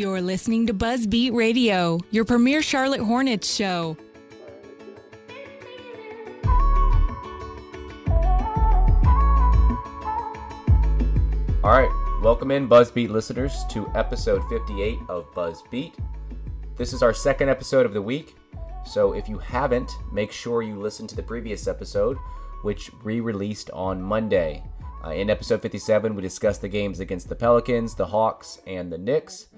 You're listening to Buzzbeat Radio, your premier Charlotte Hornets show. All right, welcome in, Buzzbeat listeners, to episode 58 of Buzzbeat. This is our second episode of the week, so if you haven't, make sure you listen to the previous episode, which re released on Monday. Uh, in episode 57, we discussed the games against the Pelicans, the Hawks, and the Knicks,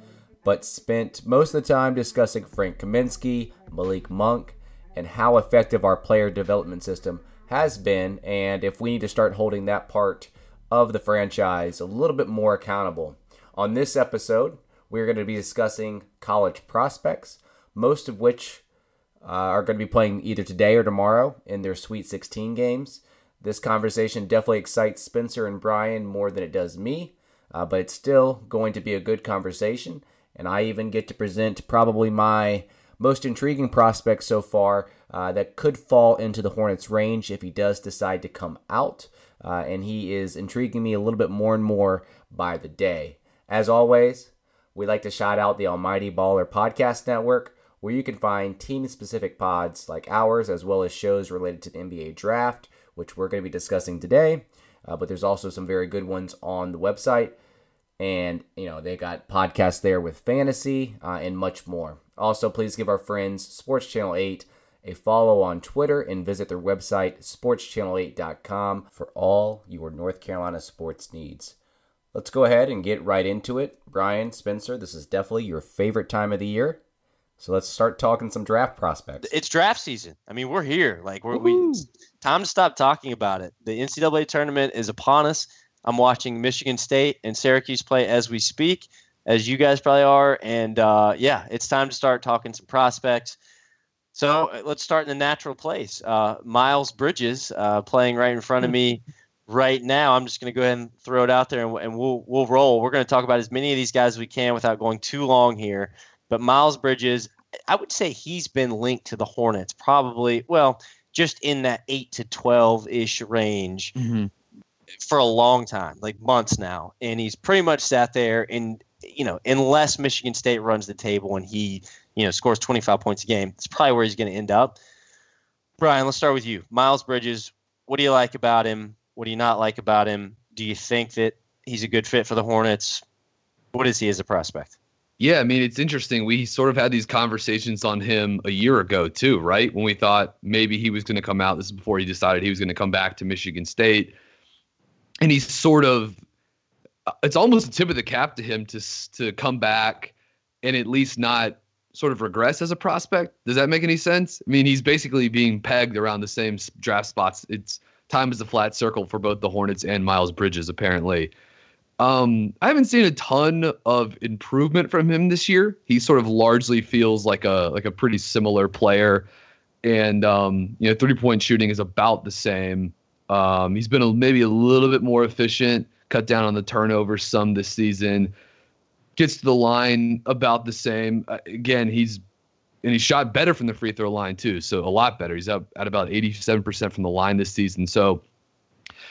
but spent most of the time discussing Frank Kaminsky, Malik Monk, and how effective our player development system has been, and if we need to start holding that part of the franchise a little bit more accountable. On this episode, we're going to be discussing college prospects, most of which uh, are going to be playing either today or tomorrow in their Sweet 16 games. This conversation definitely excites Spencer and Brian more than it does me, uh, but it's still going to be a good conversation. And I even get to present probably my most intriguing prospect so far uh, that could fall into the Hornets' range if he does decide to come out. Uh, and he is intriguing me a little bit more and more by the day. As always, we like to shout out the Almighty Baller Podcast Network, where you can find team specific pods like ours, as well as shows related to the NBA draft, which we're going to be discussing today. Uh, but there's also some very good ones on the website. And, you know, they got podcasts there with fantasy uh, and much more. Also, please give our friends Sports Channel 8 a follow on Twitter and visit their website, sportschannel8.com, for all your North Carolina sports needs. Let's go ahead and get right into it. Brian, Spencer, this is definitely your favorite time of the year. So let's start talking some draft prospects. It's draft season. I mean, we're here. Like we're we time to stop talking about it. The NCAA tournament is upon us. I'm watching Michigan State and Syracuse play as we speak, as you guys probably are. And uh, yeah, it's time to start talking some prospects. So uh, let's start in the natural place. Uh, Miles Bridges uh, playing right in front of me right now. I'm just going to go ahead and throw it out there, and, and we'll we'll roll. We're going to talk about as many of these guys as we can without going too long here. But Miles Bridges, I would say he's been linked to the Hornets, probably well, just in that eight to twelve ish range Mm-hmm. For a long time, like months now, and he's pretty much sat there. And you know, unless Michigan State runs the table and he you know scores 25 points a game, it's probably where he's going to end up. Brian, let's start with you. Miles Bridges, what do you like about him? What do you not like about him? Do you think that he's a good fit for the Hornets? What is he as a prospect? Yeah, I mean, it's interesting. We sort of had these conversations on him a year ago, too, right? When we thought maybe he was going to come out. This is before he decided he was going to come back to Michigan State. And he's sort of, it's almost a tip of the cap to him to, to come back and at least not sort of regress as a prospect. Does that make any sense? I mean, he's basically being pegged around the same draft spots. It's time is a flat circle for both the Hornets and Miles Bridges, apparently. Um, I haven't seen a ton of improvement from him this year. He sort of largely feels like a like a pretty similar player, and um, you know, three point shooting is about the same. Um, he's been a, maybe a little bit more efficient, cut down on the turnovers some this season. Gets to the line about the same. Uh, again, he's and he shot better from the free throw line too. So a lot better. He's up at about 87% from the line this season. So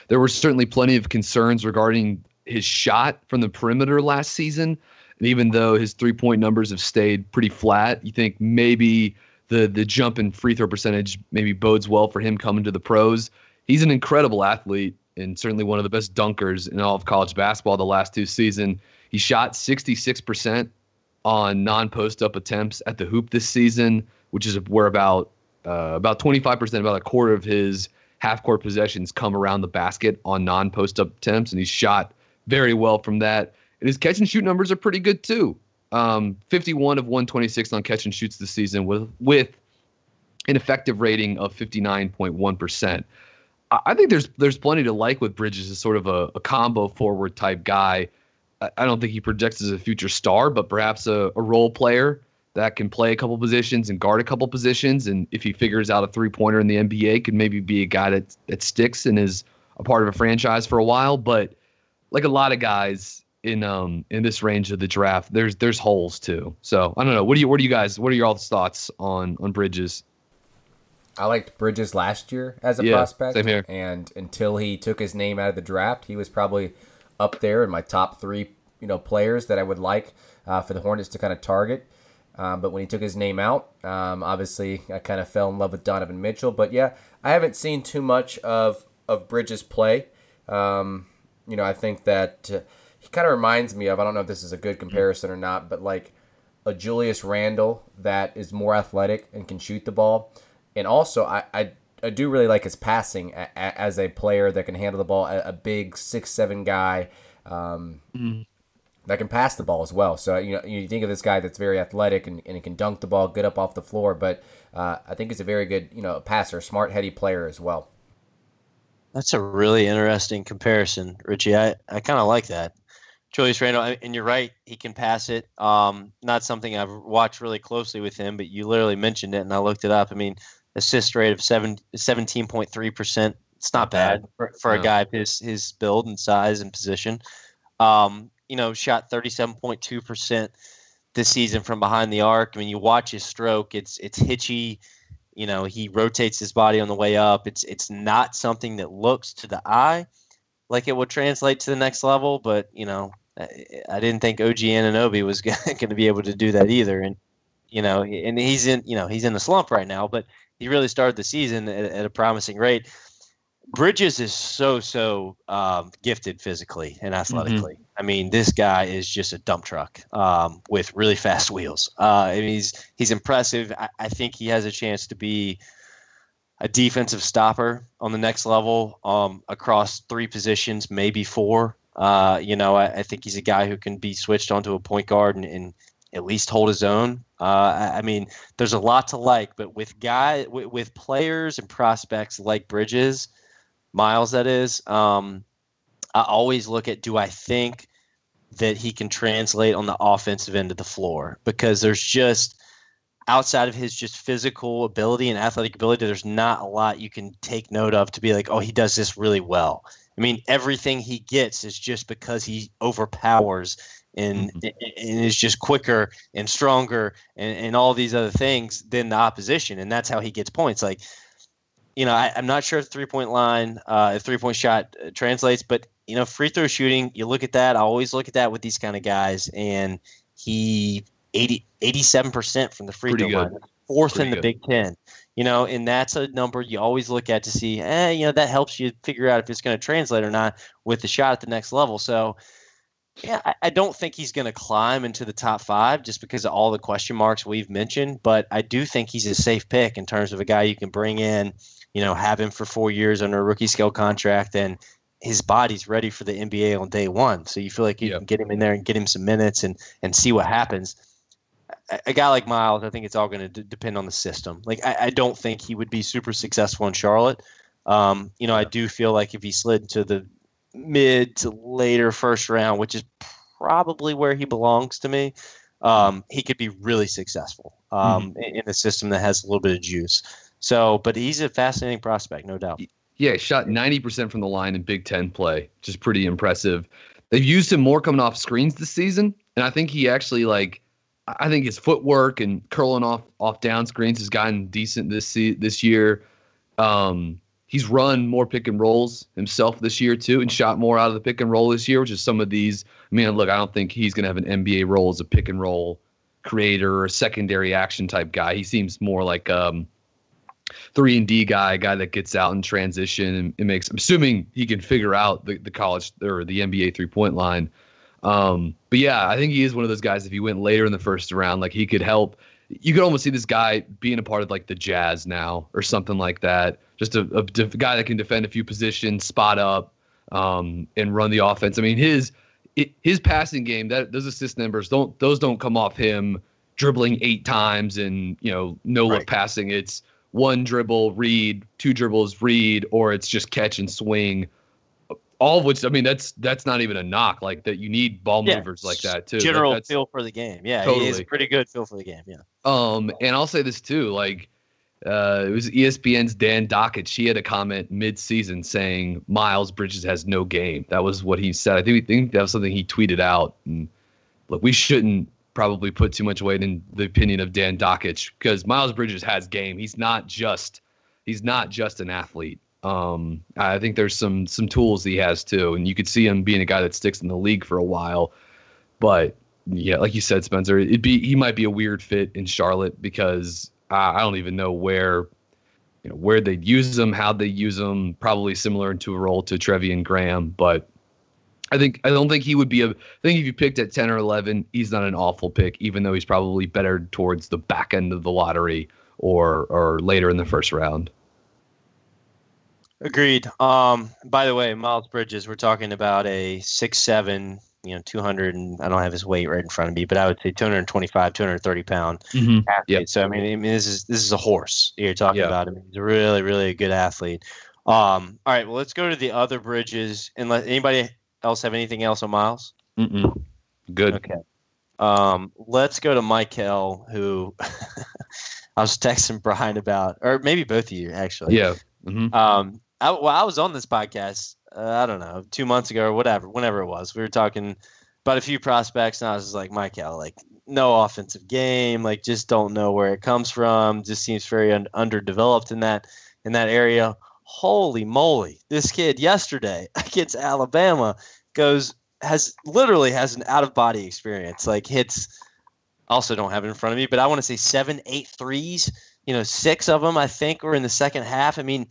there were certainly plenty of concerns regarding his shot from the perimeter last season. And even though his three point numbers have stayed pretty flat, you think maybe the the jump in free throw percentage maybe bodes well for him coming to the pros. He's an incredible athlete and certainly one of the best dunkers in all of college basketball the last two seasons. He shot 66% on non-post up attempts at the hoop this season, which is where about uh, about 25%, about a quarter of his half-court possessions come around the basket on non-post up attempts, and he's shot very well from that. And his catch and shoot numbers are pretty good too. Um, 51 of 126 on catch and shoots this season with with an effective rating of 59.1%. I think there's there's plenty to like with Bridges as sort of a, a combo forward type guy. I, I, don't think he projects as a future star, but perhaps a, a role player that can play a couple positions and guard a couple positions. And if he figures out a three pointer in the NBA, could maybe be a guy that that sticks and is a part of a franchise for a while. But like a lot of guys in um in this range of the draft, there's there's holes too. So I don't know. What do you what do you guys what are your all thoughts on on Bridges? I liked Bridges last year as a Yeah, prospect. same here. And until he took his name out of the draft, he was probably up there in my top three, you know, players that I would like uh, for the Hornets to kind of target. Um, but when he took his name out, um, obviously I kind of fell in love with Donovan Mitchell. But yeah, I haven't seen too much of of Bridges play. Um, you know, I think that uh, he kind of reminds me of I don't know if this is a good comparison or not, but like a Julius Randle that is more athletic and can shoot the ball. And also, I, I, I do really like his passing a, a, as a player that can handle the ball, a, a big six seven guy um, that can pass the ball as well. So you know, you think of this guy that's very athletic and, and can dunk the ball, good up off the floor. But uh, I think he's a very good you know passer, smart, heady player as well. That's a really interesting comparison, Richie. I, I kind of like that. Julius Randle, and you're right, he can pass it. Um, not something I've watched really closely with him, but you literally mentioned it, and I looked it up. I mean, assist rate of seven, 17.3%. It's not bad for, for a guy of his, his build and size and position. Um, you know, shot 37.2% this season from behind the arc. I mean, you watch his stroke, it's it's hitchy. You know, he rotates his body on the way up. It's it's not something that looks to the eye like it would translate to the next level, but you know, I, I didn't think OG Anunoby was going to be able to do that either. And you know, and he's in you know he's in a slump right now, but he really started the season at, at a promising rate. Bridges is so so um, gifted physically and athletically. I mean, this guy is just a dump truck um, with really fast wheels. Uh, I mean, he's he's impressive. I, I think he has a chance to be a defensive stopper on the next level um, across three positions, maybe four. Uh, you know, I, I think he's a guy who can be switched onto a point guard and, and at least hold his own. Uh, I, mean, there's a lot to like, but with guy with, with players and prospects like Bridges, Miles, that is, um, I always look at do I think that he can translate on the offensive end of the floor because there's just outside of his just physical ability and athletic ability, there's not a lot you can take note of to be like, oh, he does this really well. I mean, everything he gets is just because he overpowers and, and is just quicker and stronger and, and all these other things than the opposition. And that's how he gets points. Like, you know, I, I'm not sure if three point line, uh, if three point shot uh, translates, but you know, free throw shooting, you look at that. I always look at that with these kind of guys, and he 80, 87% from the free Pretty throw good. line, fourth Pretty in the good. Big Ten. You know, and that's a number you always look at to see, eh, you know, that helps you figure out if it's going to translate or not with the shot at the next level. So, yeah, I, I don't think he's going to climb into the top five just because of all the question marks we've mentioned. But I do think he's a safe pick in terms of a guy you can bring in, you know, have him for four years under a rookie scale contract, and his body's ready for the NBA on day one. So you feel like you Yeah. can get him in there and get him some minutes and and see what happens. A, a guy like Miles, I think it's all going to d- depend on the system. Like I, I don't think he would be super successful in Charlotte. Um, you know, I do feel like if he slid to the mid to later first round, which is probably where he belongs to me, um, he could be really successful um, in, in a system that has a little bit of juice. So, but he's a fascinating prospect, no doubt. Yeah, shot 90% from the line in Big Ten play, which is pretty impressive. They've used him more coming off screens this season, and I think he actually like I think his footwork and curling off off down screens has gotten decent this this year. Um, he's run more pick and rolls himself this year too, and shot more out of the pick and roll this year, which is some of these. I mean, look, I don't think he's going to have an NBA role as a pick and roll creator or secondary action type guy. He seems more like um, three and D guy, guy that gets out in transition and, and makes. I'm assuming he can figure out the, the college or the NBA three point line. Um, but yeah, I think he is one of those guys. If he went later in the first round, like he could help. You could almost see this guy being a part of like the Jazz now or something like that. Just a, a def- guy that can defend a few positions, spot up, um, and run the offense. I mean, his his passing game that those assist numbers don't those don't come off him dribbling eight times and you know no look right. passing. It's one dribble, read, two dribbles, read, or it's just catch and swing all of which I mean that's that's not even a knock. Like that you need ball yeah. movers like that too. General that, feel for the game. Yeah, totally. he is pretty good feel for the game. Yeah. Um, and I'll say this too. Like, uh, it was ESPN's Dan Dakich. She had a comment mid-season saying Miles Bridges has no game. That was what he said. I think we think that was something he tweeted out. And look, we shouldn't probably put too much weight in the opinion of Dan Dakich because Miles Bridges has game. He's not just he's not just an athlete. Um, I think there's some some tools he has too, and you could see him being a guy that sticks in the league for a while. But yeah, like you said, Spencer, it'd be he might be a weird fit in Charlotte because I, I don't even know where you know where they'd use them, how they use them. Probably similar into a role to Treveon Graham, but I think I don't think he would be a. I think if you picked at ten or eleven, he's not an awful pick, even though he's probably better towards the back end of the lottery or or later in the first round. Agreed. Um, by the way, Miles Bridges, we're talking about a six seven, you know, two hundred and I don't have his weight right in front of me, but I would say 225, 230 pound mm-hmm. athlete. Yep. So I mean, I mean, this is this is a horse you're talking yep. about. I mean, he's a really, really a good athlete. Um, all right, well, let's go to the other bridges. And let anybody else have anything else on Miles? Mm-mm. Good. Okay. Um, let's go to Mikal, who I was texting Brian about, or maybe both of you actually. Yeah. Mm-hmm. Um, I, well, I was on this podcast. Uh, I don't know, two months ago or whatever, whenever it was. We were talking about a few prospects, and I was just like, Mikal, like no offensive game, like just don't know where it comes from. Just seems very un- underdeveloped in that in that area. Holy moly! This kid yesterday against Alabama goes has literally has an out of body experience. Like hits. Also, don't have it in front of me, but I want to say seven, eight threes. You know, six of them I think were in the second half. I mean,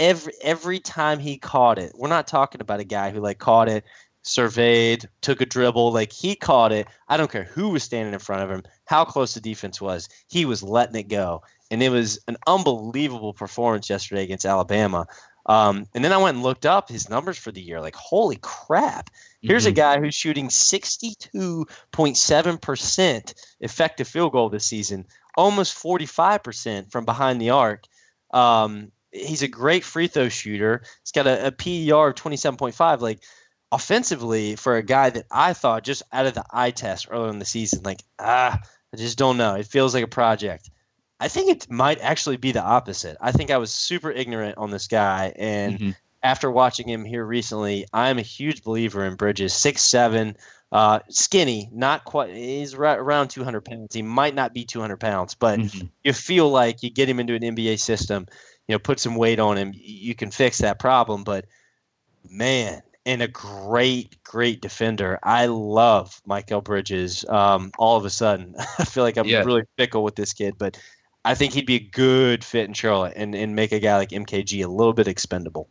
every every time he caught it, we're not talking about a guy who like caught it, surveyed, took a dribble, like he caught it. I don't care who was standing in front of him, how close the defense was. He was letting it go. And it was an unbelievable performance yesterday against Alabama. Um, and then I went and looked up his numbers for the year. Like, holy crap. Here's mm-hmm. a guy who's shooting 62.7% effective field goal this season, almost 45% from behind the arc. Um, he's a great free throw shooter. He's got a, a PER of 27.5. Like offensively, for a guy that I thought just out of the eye test earlier in the season, like, ah, I just don't know. It feels like a project. I think it might actually be the opposite. I think I was super ignorant on this guy. And mm-hmm. after watching him here recently, I'm a huge believer in Bridges. Six seven, uh, skinny, not quite. He's right around 200 pounds. He might not be 200 pounds, but mm-hmm. you feel like you get him into an NBA system you know, put some weight on him, you can fix that problem. But man, and a great, great defender. I love Mikal Bridges. Um, all of a sudden, I feel like I'm yeah. really fickle with this kid, but I think he'd be a good fit in Charlotte and, and make a guy like MKG a little bit expendable.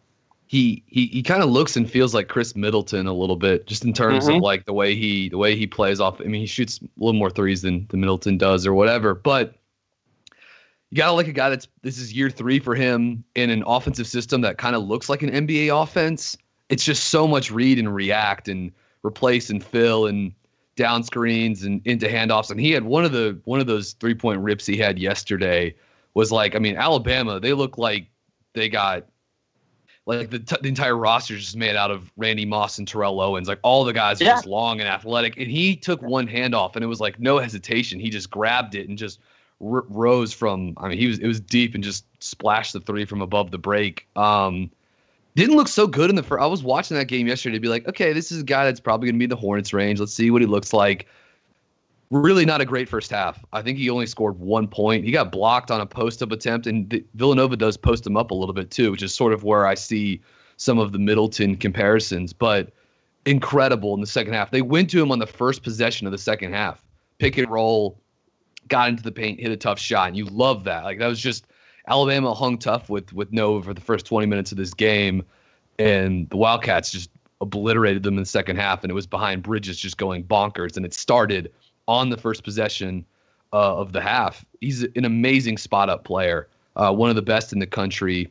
He he, he kind of looks and feels like Khris Middleton a little bit, just in terms mm-hmm. of like the way he the way he plays off. I mean, he shoots a little more threes than the Middleton does or whatever, but you gotta like a guy that's this is year three for him in an offensive system that kind of looks like an NBA offense. It's just so much read and react and replace and fill and down screens and into handoffs. And he had one of the one of those three point rips he had yesterday was like, I mean, Alabama, they look like they got like the, t- the entire roster is just made out of Randy Moss and Terrell Owens. Like all the guys yeah. are just long and athletic. And he took one handoff and it was like no hesitation. He just grabbed it and just r- rose from. I mean, he was it was deep and just splashed the three from above the break. Um, didn't look so good in the first. I was watching that game yesterday to be like, okay, this is a guy that's probably going to be the Hornets range. Let's see what he looks like. really not a great first half. I think he only scored one point. He got blocked on a post up attempt, and Villanova does post him up a little bit too, which is sort of where I see some of the Middleton comparisons. But incredible in the second half. They went to him on the first possession of the second half, pick and roll, got into the paint, hit a tough shot, and you love that. Like that was just Alabama hung tough with with Nova for the first 20 minutes of this game, and the Wildcats just obliterated them in the second half, and it was behind Bridges just going bonkers, and it started on the first possession uh, of the half. He's an amazing spot up player, uh, one of the best in the country.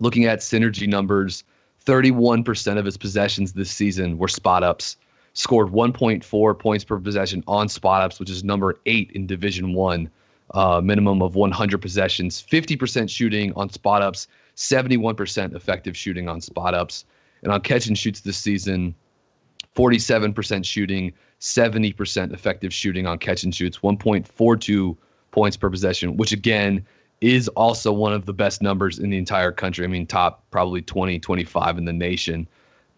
Looking at synergy numbers, 31% of his possessions this season were spot ups. Scored 1.4 points per possession on spot ups, which is number eight in Division One. Uh, minimum of 100 possessions, 50% shooting on spot ups, 71% effective shooting on spot ups, and on catch and shoots this season, 47% shooting, 70% effective shooting on catch and shoots, 1.42 points per possession, which again is also one of the best numbers in the entire country. I mean, top probably 20, 25 in the nation.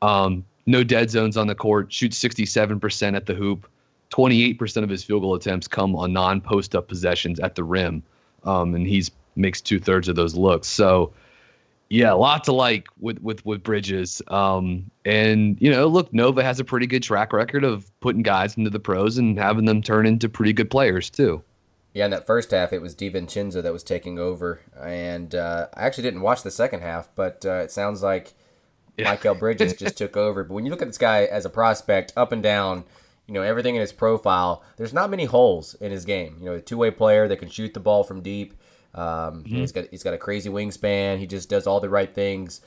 Um, no dead zones on the court, shoots 67% at the hoop. 28% of his field goal attempts come on non post up possessions at the rim. Um, and he's makes two thirds of those looks. So, yeah, a lot to like with with with Bridges. Um, and you know, look, Nova has a pretty good track record of putting guys into the pros and having them turn into pretty good players too. Yeah, in that first half, it was DiVincenzo that was taking over, and uh, I actually didn't watch the second half, but uh, it sounds like yeah. Mikal Bridges just took over. But when you look at this guy as a prospect, up and down, you know everything in his profile, there's not many holes in his game. You know, a two-way player that can shoot the ball from deep. Um, mm-hmm. He's got he's got a crazy wingspan. He just does all the right things.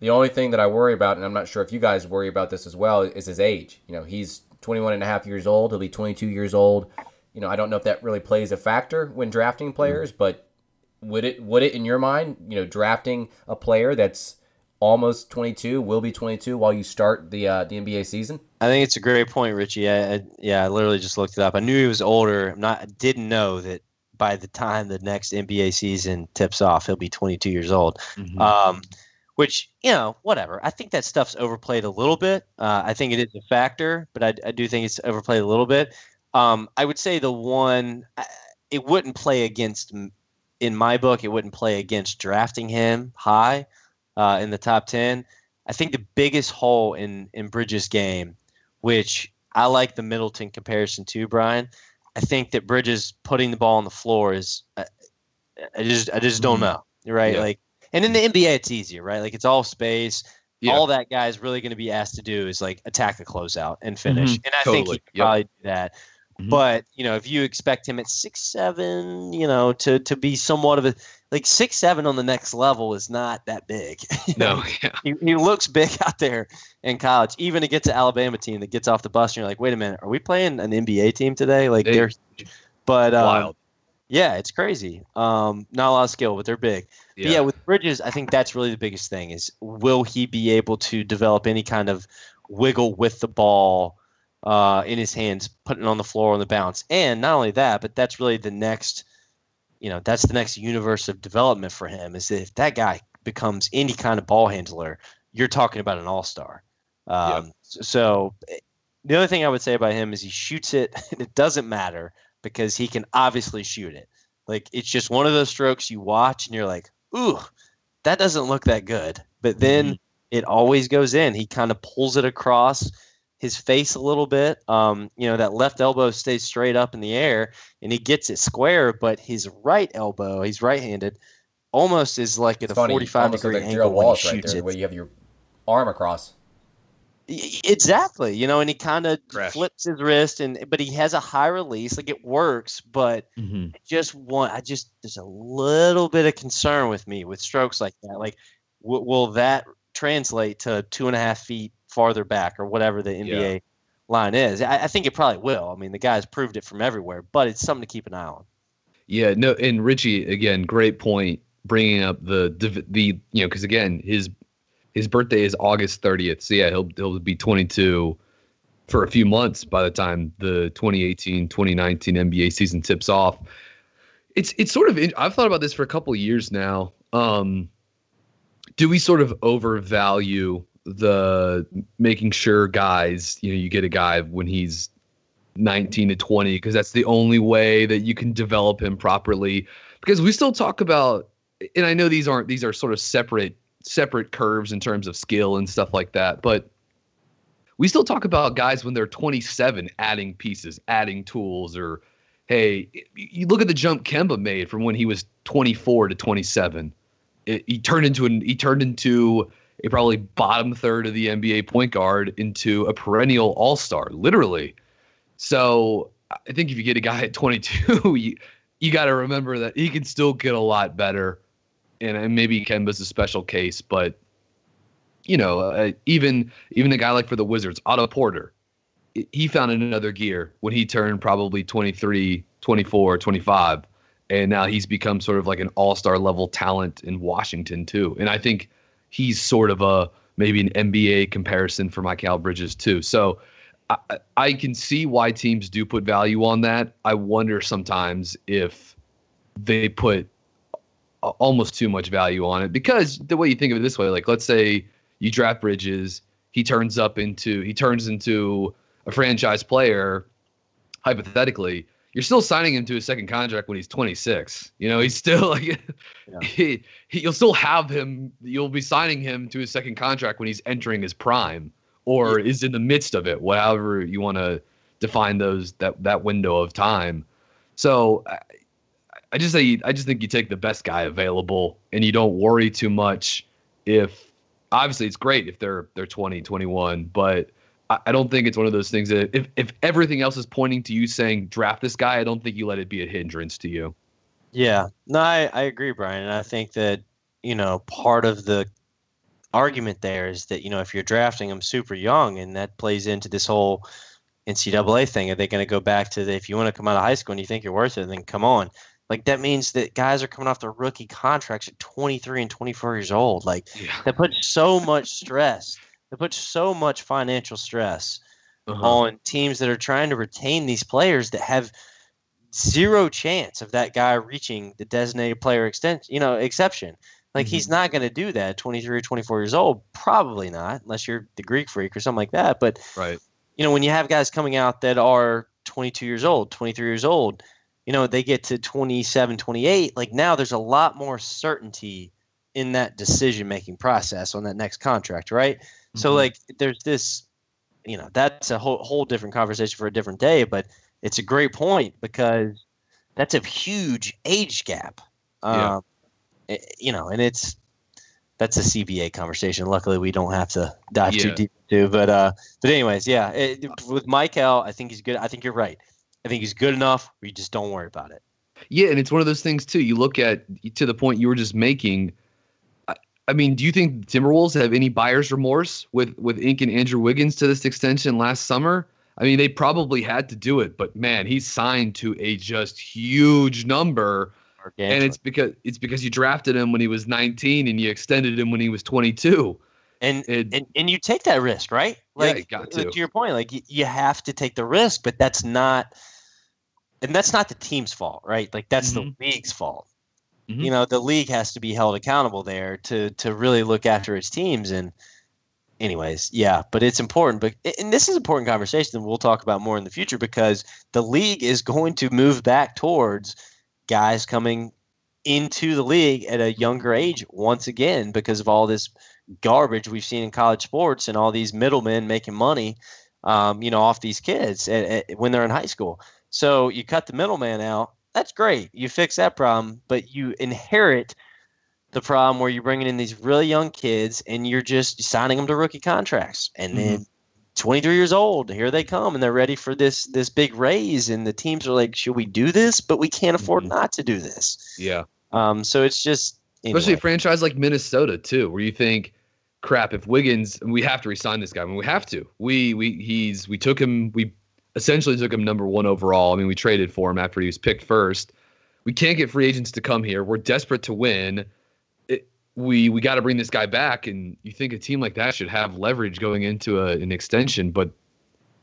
The only thing that I worry about, and I'm not sure if you guys worry about this as well, is his age. You know, he's 21 and a half years old. He'll be 22 years old. You know, I don't know if that really plays a factor when drafting players, mm-hmm. but would it would it in your mind, you know, drafting a player that's almost 22, will be 22 while you start the uh, the NBA season? I think it's a great point, Richie. I, I, yeah, I literally just looked it up. I knew he was older. I'm not didn't know that by the time the next NBA season tips off, he'll be 22 years old. Mm-hmm. Um, which you know, whatever. I think that stuff's overplayed a little bit. Uh, I think it is a factor, but I, I do think it's overplayed a little bit. Um, I would say the one it wouldn't play against in my book. It wouldn't play against drafting him high uh, in the top ten. I think the biggest hole in in Bridges' game, which I like the Middleton comparison too, Brian, I think that Bridges putting the ball on the floor is, I, I just I just don't mm-hmm. know, right? Yeah. Like, and in the NBA, it's easier, right? Like it's all space. Yeah. All that guy is really going to be asked to do is like attack a closeout and finish, mm-hmm. and I totally. think he could yep. probably do that. Mm-hmm. But you know, if you expect him at six seven, you know, to to be somewhat of a like six seven on the next level is not that big. no, yeah. he, he looks big out there in college. Even to get to Alabama team that gets off the bus, and you're like, wait a minute, are we playing an NBA team today? Like they, are but um, wild. Yeah, it's crazy. Um, not a lot of skill, but they're big. Yeah. yeah, with Bridges, I think that's really the biggest thing is will he be able to develop any kind of wiggle with the ball uh, in his hands, putting it on the floor on the bounce. And not only that, but that's really the next, you know, that's the next universe of development for him. Is that if that guy becomes any kind of ball handler, you're talking about an all star. Um, yep. So eh, the other thing I would say about him is he shoots it. And it doesn't matter because he can obviously shoot it. Like it's just one of those strokes you watch and you're like, ooh, that doesn't look that good. But then mm-hmm. it always goes in. He kind of pulls it across his face a little bit. Um, you know, that left elbow stays straight up in the air and he gets it square, but his right elbow, he's right handed, almost is like at it's a funny, 45 degree like angle when he shoots right there, it. Where you have your arm across. Exactly, you know, and he kind of flips his wrist, and but he has a high release, like it works, but mm-hmm. just want, I just there's a little bit of concern with me with strokes like that. Like, w- will that translate to two and a half feet farther back or whatever the NBA yeah. line is. I, I, think it probably will. I mean, the guy's proved it from everywhere, but it's something to keep an eye on. Yeah, no, and Richie again, great point, bringing up the the you know because again his his birthday is August 30th, so yeah, he'll he'll be 22 for a few months by the time the 2018-2019 NBA season tips off. It's it's sort of I've thought about this for a couple years now. Um, do we sort of overvalue the making sure guys, you know, you get a guy when he's 19 to 20 because that's the only way that you can develop him properly. Because we still talk about, and I know these aren't these are sort of separate separate curves in terms of skill and stuff like that, but we still talk about guys when they're 27 adding pieces, adding tools, or hey, you look at the jump Kemba made from when he was 24 to 27. It, he turned into an he turned into a probably bottom third of the NBA point guard into a perennial all star, literally. So I think if you get a guy at 22, you, you got to remember that he can still get a lot better. And, maybe Kemba's a special case, but you know, uh, even even a guy like for the Wizards, Otto Porter, he found another gear when he turned probably 23, 24, 25. And now he's become sort of like an all star level talent in Washington, too. And I think he's sort of a maybe an NBA comparison for Mikal Bridges, too. So I, I can see why teams do put value on that. I wonder sometimes if they put almost too much value on it because the way you think of it this way, like let's say you draft Bridges, he turns up into he turns into a franchise player, hypothetically, you're still signing him to a second contract when he's 26. You know, he's still like, yeah. he, he, you'll still have him. You'll be signing him to a second contract when he's entering his prime or yeah. is in the midst of it, whatever you want to define those that that window of time. So I, I just say I just think you take the best guy available and you don't worry too much if obviously it's great if they're they're 20, 21, but I don't think it's one of those things that if, if everything else is pointing to you saying draft this guy, I don't think you let it be a hindrance to you. Yeah, no, I, I agree, Brian. And I think that, you know, part of the argument there is that, you know, if you're drafting them super young and that plays into this whole NCAA thing, are they going to go back to the, if you want to come out of high school and you think you're worth it, then come on. Like that means that guys are coming off their rookie contracts at 23 and 24 years old. Like yeah. that puts so much stress it puts so much financial stress uh-huh. on teams that are trying to retain these players that have zero chance of that guy reaching the designated player extension, you know, exception. Like mm-hmm. he's not going to do that 23 or 24 years old, probably not, unless you're the Greek freak or something like that. But right. you know, when you have guys coming out that are 22 years old, 23 years old, you know, they get to 27, 28, like now there's a lot more certainty in that decision making process on that next contract, right? So mm-hmm. like there's this, you know, that's a whole whole different conversation for a different day. But it's a great point because that's a huge age gap. Yeah. Um, it, eh, you know, and it's that's a CBA conversation. Luckily, we don't have to dive yeah. too deep into. But uh, but anyways, yeah, it, with Mikal, I think he's good. I think you're right. I think he's good enough. We just don't worry about it. Yeah, and it's one of those things too. You look at to the point you were just making. I mean, do you think Timberwolves have any buyer's remorse with with Ink and Andrew Wiggins to this extension last summer? I mean, they probably had to do it, but man, he's signed to a just huge number. And it's because it's because you drafted him when he was 19 and you extended him when he was 22. And it, and, and you take that risk, right? Like yeah, got to. to your point, like you, you have to take the risk, but that's not and that's not the team's fault, right? Like that's mm-hmm. the league's fault. Mm-hmm. You know, the league has to be held accountable there to to really look after its teams. And, anyways, yeah, but it's important. But and this is important conversation that we'll talk about more in the future because the league is going to move back towards guys coming into the league at a younger age once again because of all this garbage we've seen in college sports and all these middlemen making money, um, you know, off these kids at, at, when they're in high school. So you cut the middleman out that's great. You fix that problem, but you inherit the problem where you're bringing in these really young kids and you're just signing them to rookie contracts, and mm-hmm. then 23 years old, here they come, and they're ready for this this big raise, and the teams are like, should we do this? But we can't afford mm-hmm. not to do this. Yeah. Um. So it's just anyway. especially a franchise like Minnesota too, where you think crap if Wiggins we have to resign this guy. I mean, we have to. We we he's we took him we essentially took him number one overall. I mean, we traded for him after he was picked first. We can't get free agents to come here. We're desperate to win. It, we we got to bring this guy back, and you think a team like that should have leverage going into a, an extension, but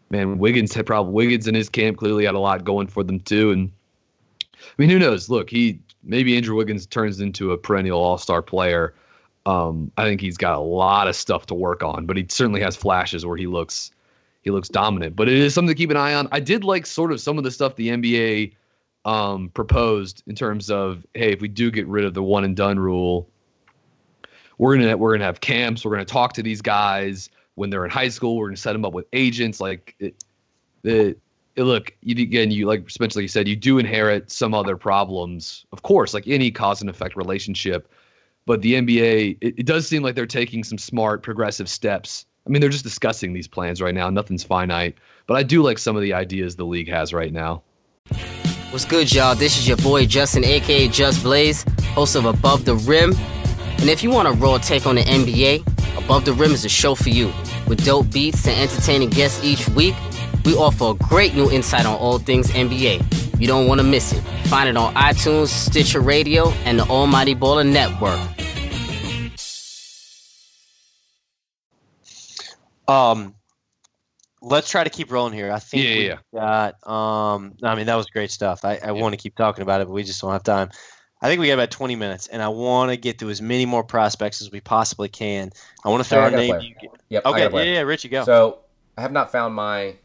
man, Wiggins had probably Wiggins in his camp clearly had a lot going for them too. And I mean, who knows? Look, he maybe Andrew Wiggins turns into a perennial All Star player. Um, I think he's got a lot of stuff to work on, but he certainly has flashes where he looks he looks dominant. But it is something to keep an eye on. I did like sort of some of the stuff the NBA um, proposed in terms of hey, if we do get rid of the one and done rule, we're gonna we're gonna have camps. We're gonna talk to these guys when they're in high school. We're gonna set them up with agents. Like it, it, it look you, again. You like Spencer, like you said, you do inherit some other problems, of course, like any cause and effect relationship. But the NBA, it, it does seem like they're taking some smart, progressive steps. I mean, they're just discussing these plans right now. Nothing's finite, but I do like some of the ideas the league has right now. What's good, y'all? This is your boy Justin, aka Just Blaze, host of Above the Rim. And if you want a raw take on the NBA, Above the Rim is a show for you. With dope beats and entertaining guests each week, we offer a great new insight on all things NBA. You don't want to miss it. Find it on iTunes, Stitcher Radio, and the Almighty Baller Network. Um, let's try to keep rolling here. I think Yeah, we yeah, got. Um, I mean, that was great stuff. I, I want to keep talking about it, but we just don't have time. I think we got about 20 minutes, and I want to get to as many more prospects as we possibly can. I want to throw Hey, I a got a name. player. You get- Yep. Okay, a yeah, player. yeah, Richie, go. So I have not found my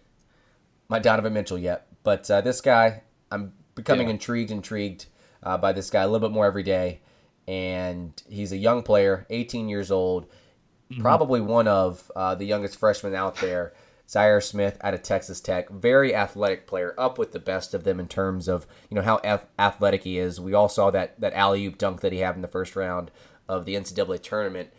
my Donovan Mitchell yet, but uh, this guy, I'm becoming Yeah. intrigued, intrigued uh, by this guy a little bit more every day. And he's a young player, 18 years old, probably one of uh, the youngest freshmen out there. Zhaire Smith out of Texas Tech, very athletic player, up with the best of them in terms of you know how ath- athletic he is. We all saw that that alley oop dunk that he had in the first round of the NCAA tournament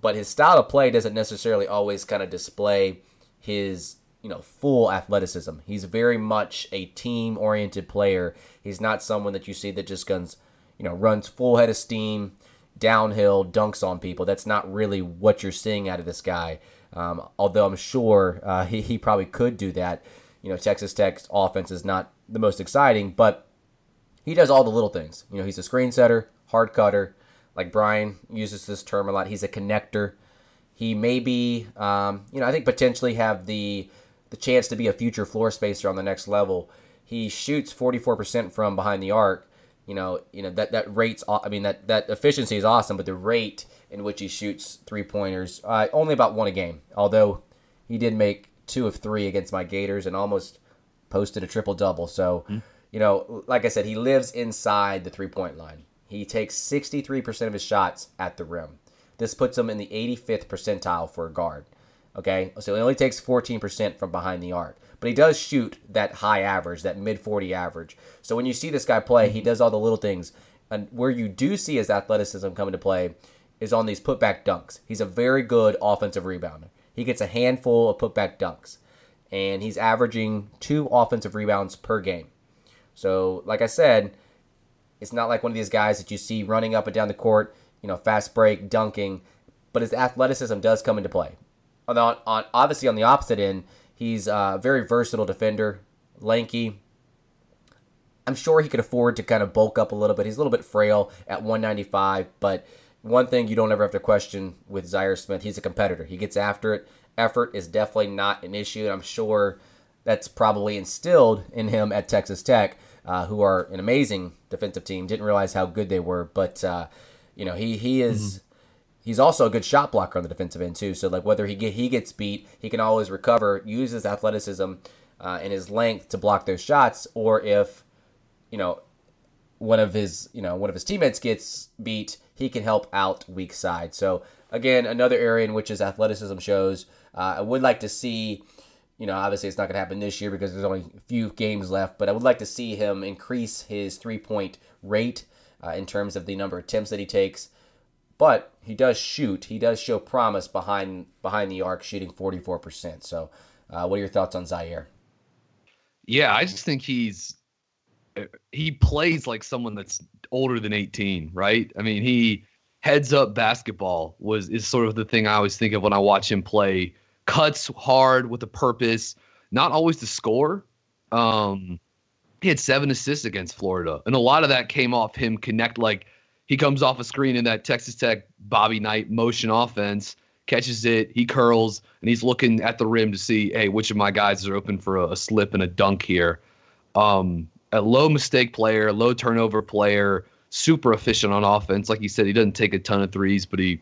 but his style of play doesn't necessarily always kind of display his you know full athleticism. He's very much a team oriented player. He's not someone that you see that just guns you know runs full head of steam downhill dunks on people. That's not really what you're seeing out of this guy. Um, although I'm sure uh, he, he probably could do that. You know, Texas Tech's offense is not the most exciting, but he does all the little things. You know, he's a screen setter, hard cutter. Like Brian uses this term a lot. He's a connector. He may be, um, you know, I think potentially have the the chance to be a future floor spacer on the next level. He shoots 44% from behind the arc. You know, you know that that rates. I mean that that efficiency is awesome, but the rate in which he shoots three pointers uh, only about one a game. Although he did make two of three against my Gators and almost posted a triple double. So, you know, like I said, he lives inside the three point line. He takes 63% of his shots at the rim. This puts him in the 85th percentile for a guard. Okay, so he only takes 14% from behind the arc, but he does shoot that high average, that mid 40 average. So when you see this guy play, he mm-hmm. does all the little things. And where you do see his athleticism come into play is on these putback dunks. He's a very good offensive rebounder. He gets a handful of putback dunks, and he's averaging two offensive rebounds per game. So, like I said, it's not like one of these guys that you see running up and down the court, you know, fast break, dunking, but his athleticism does come into play. On, on, on obviously on the opposite end, he's a very versatile defender, lanky. I'm sure he could afford to kind of bulk up a little bit. He's a little bit frail at 195, but one thing you don't ever have to question with Zhaire Smith, he's a competitor. He gets after it. Effort is definitely not an issue, and I'm sure that's probably instilled in him at Texas Tech, uh, who are an amazing defensive team. Didn't realize how good they were, but uh, you know he he is he's also a good shot blocker on the defensive end too. So like whether he get he gets beat, he can always recover, use his athleticism uh, and his length to block those shots, or if you know one of his you know one of his teammates gets beat, he can help out weak side. So again, another area in which his athleticism shows. Uh, I would like to see, you know, obviously it's not going to happen this year because there's only a few games left, but I would like to see him increase his three point rate uh, in terms of the number of attempts that he takes. But he does shoot. He does show promise behind behind the arc, shooting 44%. So, uh, what are your thoughts on Zhaire? Yeah, I just think he's he plays like someone that's older than 18, right? I mean, he heads up basketball was is sort of the thing I always think of when I watch him play. Cuts hard with a purpose, not always to score. Um, he had seven assists against Florida, and a lot of that came off him connect. Like he comes off a screen in that Texas Tech Bobby Knight motion offense, catches it, he curls, and he's looking at the rim to see, hey, which of my guys are open for a, a slip and a dunk here. Um, a low mistake player, low turnover player, super efficient on offense. Like you said, he doesn't take a ton of threes, but he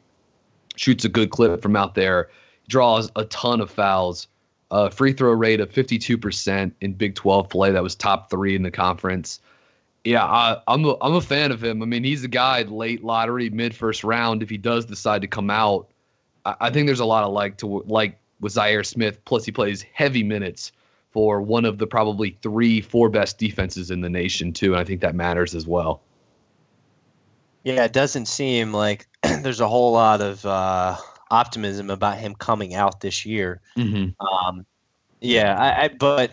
shoots a good clip from out there. Draws a ton of fouls. a free throw rate of 52% in Big 12 play. That was top three in the conference. Yeah, I, am a, I'm a fan of him. I mean, he's a guy late lottery, mid first round. If he does decide to come out, I, I think there's a lot of like to like with Zhaire Smith. Plus, he plays heavy minutes for one of the probably three, four best defenses in the nation too, and I think that matters as well. Yeah, it doesn't seem like there's a whole lot of uh, optimism about him coming out this year. Mm-hmm. Um, yeah, I, I, but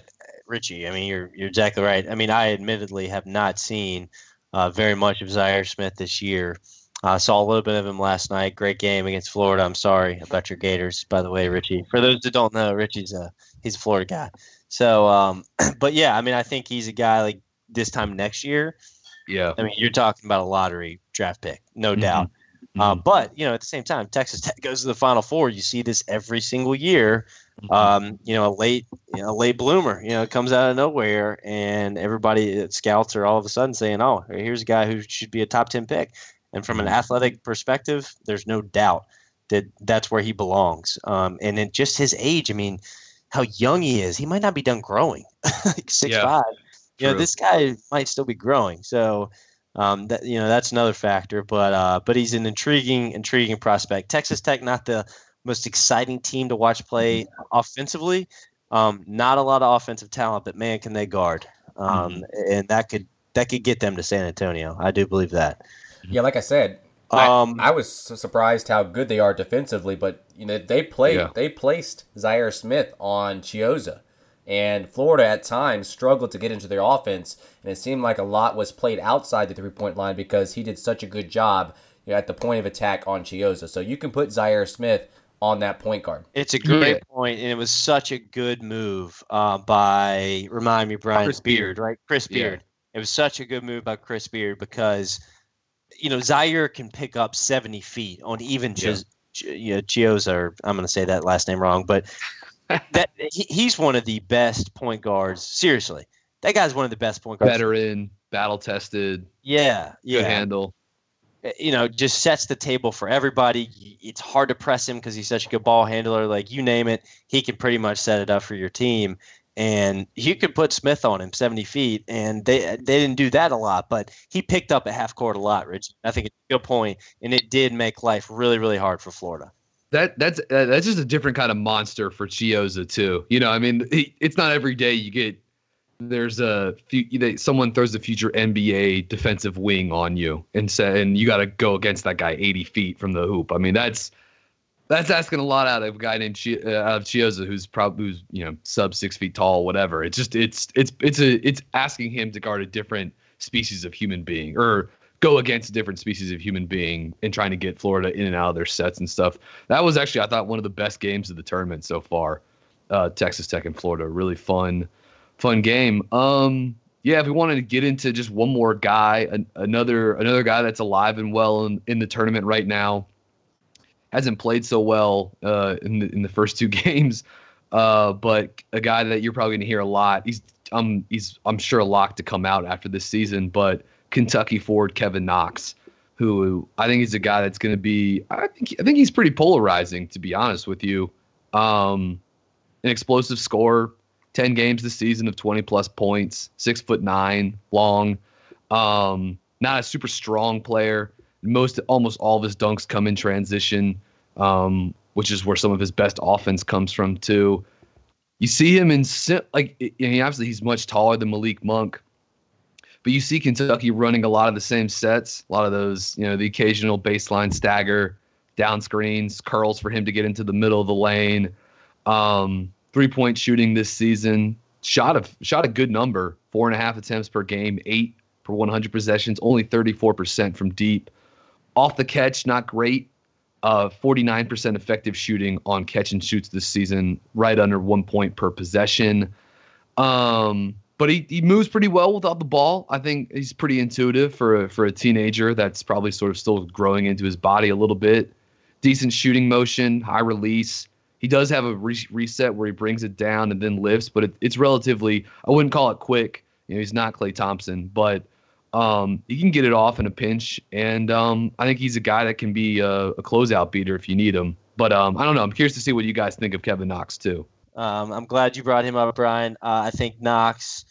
Richie, I mean, you're you're exactly right. I mean, I admittedly have not seen uh, very much of Zhaire Smith this year. I uh, saw a little bit of him last night. Great game against Florida. I'm sorry about your Gators, by the way, Richie. For those that don't know, Richie's a he's a Florida guy. So, um, but yeah, I mean, I think he's a guy like this time next year. Yeah. I mean, you're talking about a lottery draft pick, no Mm-hmm. doubt. Uh, but you know, at the same time, Texas Tech goes to the Final Four. You see this every single year. Mm-hmm. Um, you know, a late, you know, a late bloomer. You know, comes out of nowhere, and everybody uh, scouts are all of a sudden saying, "Oh, here's a guy who should be a top ten pick." And from an Mm-hmm. athletic perspective, there's no doubt that that's where he belongs. Um, and then just his age. I mean, how young he is. He might not be done growing, like six Yeah, five. You know, this guy might still be growing. So um, that you know that's another factor. But uh, but he's an intriguing, intriguing prospect. Texas Tech, not the most exciting team to watch play offensively. Um, not a lot of offensive talent, but man, can they guard? Um, And that could that could get them to San Antonio. I do believe that. Yeah, like I said, Um, I, I was surprised how good they are defensively, but you know they played Yeah. they placed Zhaire Smith on Chiozza, and Florida at times struggled to get into their offense, and it seemed like a lot was played outside the three point line because he did such a good job you know, at the point of attack on Chiozza. So you can put Zhaire Smith on that point guard. It's a great Yeah. point, and it was such a good move uh, by remind me Brian Chris Beard, Beard. right? Chris Yeah. Beard. It was such a good move by Chris Beard because you know Zhaire can pick up seventy feet on even just Yeah. Chis- Ch- you know, Chiozza. Or I'm going to say that last name wrong, but that he, he's one of the best point guards. Seriously, that guy's one of the best point guards. Veteran, battle tested, Yeah, good yeah. handle. Uh, you know, just sets the table for everybody. It's hard to press him because he's such a good ball handler. Like you name it, he can pretty much set it up for your team. And you could put Smith on him 70 feet, and they they didn't do that a lot, but he picked up a half court a lot, Rich. I think it's a good point, and it did make life really, really hard for Florida. That that's uh, that's just a different kind of monster for Chiozza too. You know, I mean, he, it's not every day you get there's a someone throws a future NBA defensive wing on you and say and you got to go against that guy 80 feet from the hoop. I mean, that's that's asking a lot out of a guy named uh, out of Chiozza who's probably who's you know sub six feet tall, whatever. It's just it's it's it's a it's asking him to guard a different species of human being or go against a different species of human being and trying to get Florida in and out of their sets and stuff. That was actually I thought one of the best games of the tournament so far. Uh, Texas Tech and Florida, really fun, fun game. Um, yeah, if we wanted to get into just one more guy, an, another another guy that's alive and well in, in the tournament right now, hasn't played so well uh, in the in the first two games, uh, but a guy that you're probably going to hear a lot. He's um he's I'm sure a lock to come out after this season, but Kentucky forward Kevin Knox, who I think is a guy that's going to be I think I think he's pretty polarizing to be honest with you. Um, an explosive scorer, 10 games this season of 20 plus points, six foot nine long. Um, not a super strong player. Most almost all of his dunks come in transition, um, which is where some of his best offense comes from too. You see him in like mean, obviously he's much taller than Malik Monk, but you see Kentucky running a lot of the same sets, a lot of those, you know, the occasional baseline stagger, down screens, curls for him to get into the middle of the lane. Um, three point shooting this season, shot a shot a good number, four and a half attempts per game, eight per 100 possessions, only 34% from deep. Off the catch, not great. Uh, 49% effective shooting on catch and shoots this season, right under one point per possession. Um, but he, he moves pretty well without the ball. I think he's pretty intuitive for a, for a teenager that's probably sort of still growing into his body a little bit. Decent shooting motion, high release. He does have a re- reset where he brings it down and then lifts, but it, it's relatively, I wouldn't call it quick. You know, he's not Klay Thompson, but um, he can get it off in a pinch. And um, I think he's a guy that can be a, a closeout beater if you need him. But um, I don't know. I'm curious to see what you guys think of Kevin Knox, too. Um, I'm glad you brought him up, Brian. Uh, I think Knox.